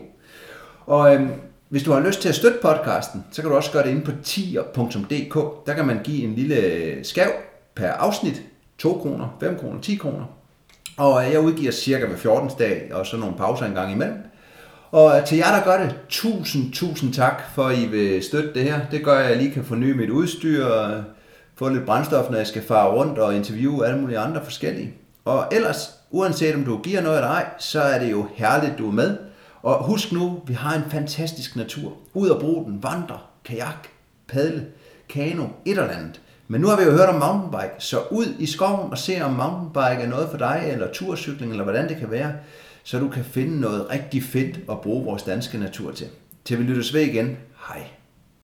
Speaker 1: Og øhm, hvis du har lyst til at støtte podcasten, så kan du også gøre det inde på tier.dk. Der kan man give en lille øh, skav per afsnit. 2 kroner, 5 kroner, 10 kroner. Og øh, jeg udgiver cirka hver 14. dag, og så nogle pauser en gang imellem. Og øh, til jer, der gør det, tusind, tusind tak for, at I vil støtte det her. Det gør, at jeg lige kan forny mit udstyr, og få lidt brændstof, når jeg skal fare rundt og interviewe alle mulige andre forskellige. Og ellers, uanset om du giver noget eller ej, så er det jo herligt, du er med. Og husk nu, vi har en fantastisk natur. Ud og brug den, vandre, kajak, padle, kano, et eller andet. Men nu har vi jo hørt om mountainbike, så ud i skoven og se om mountainbike er noget for dig, eller turcykling, eller hvordan det kan være, så du kan finde noget rigtig fedt at bruge vores danske natur til. Til vi lyttes ved igen. Hej.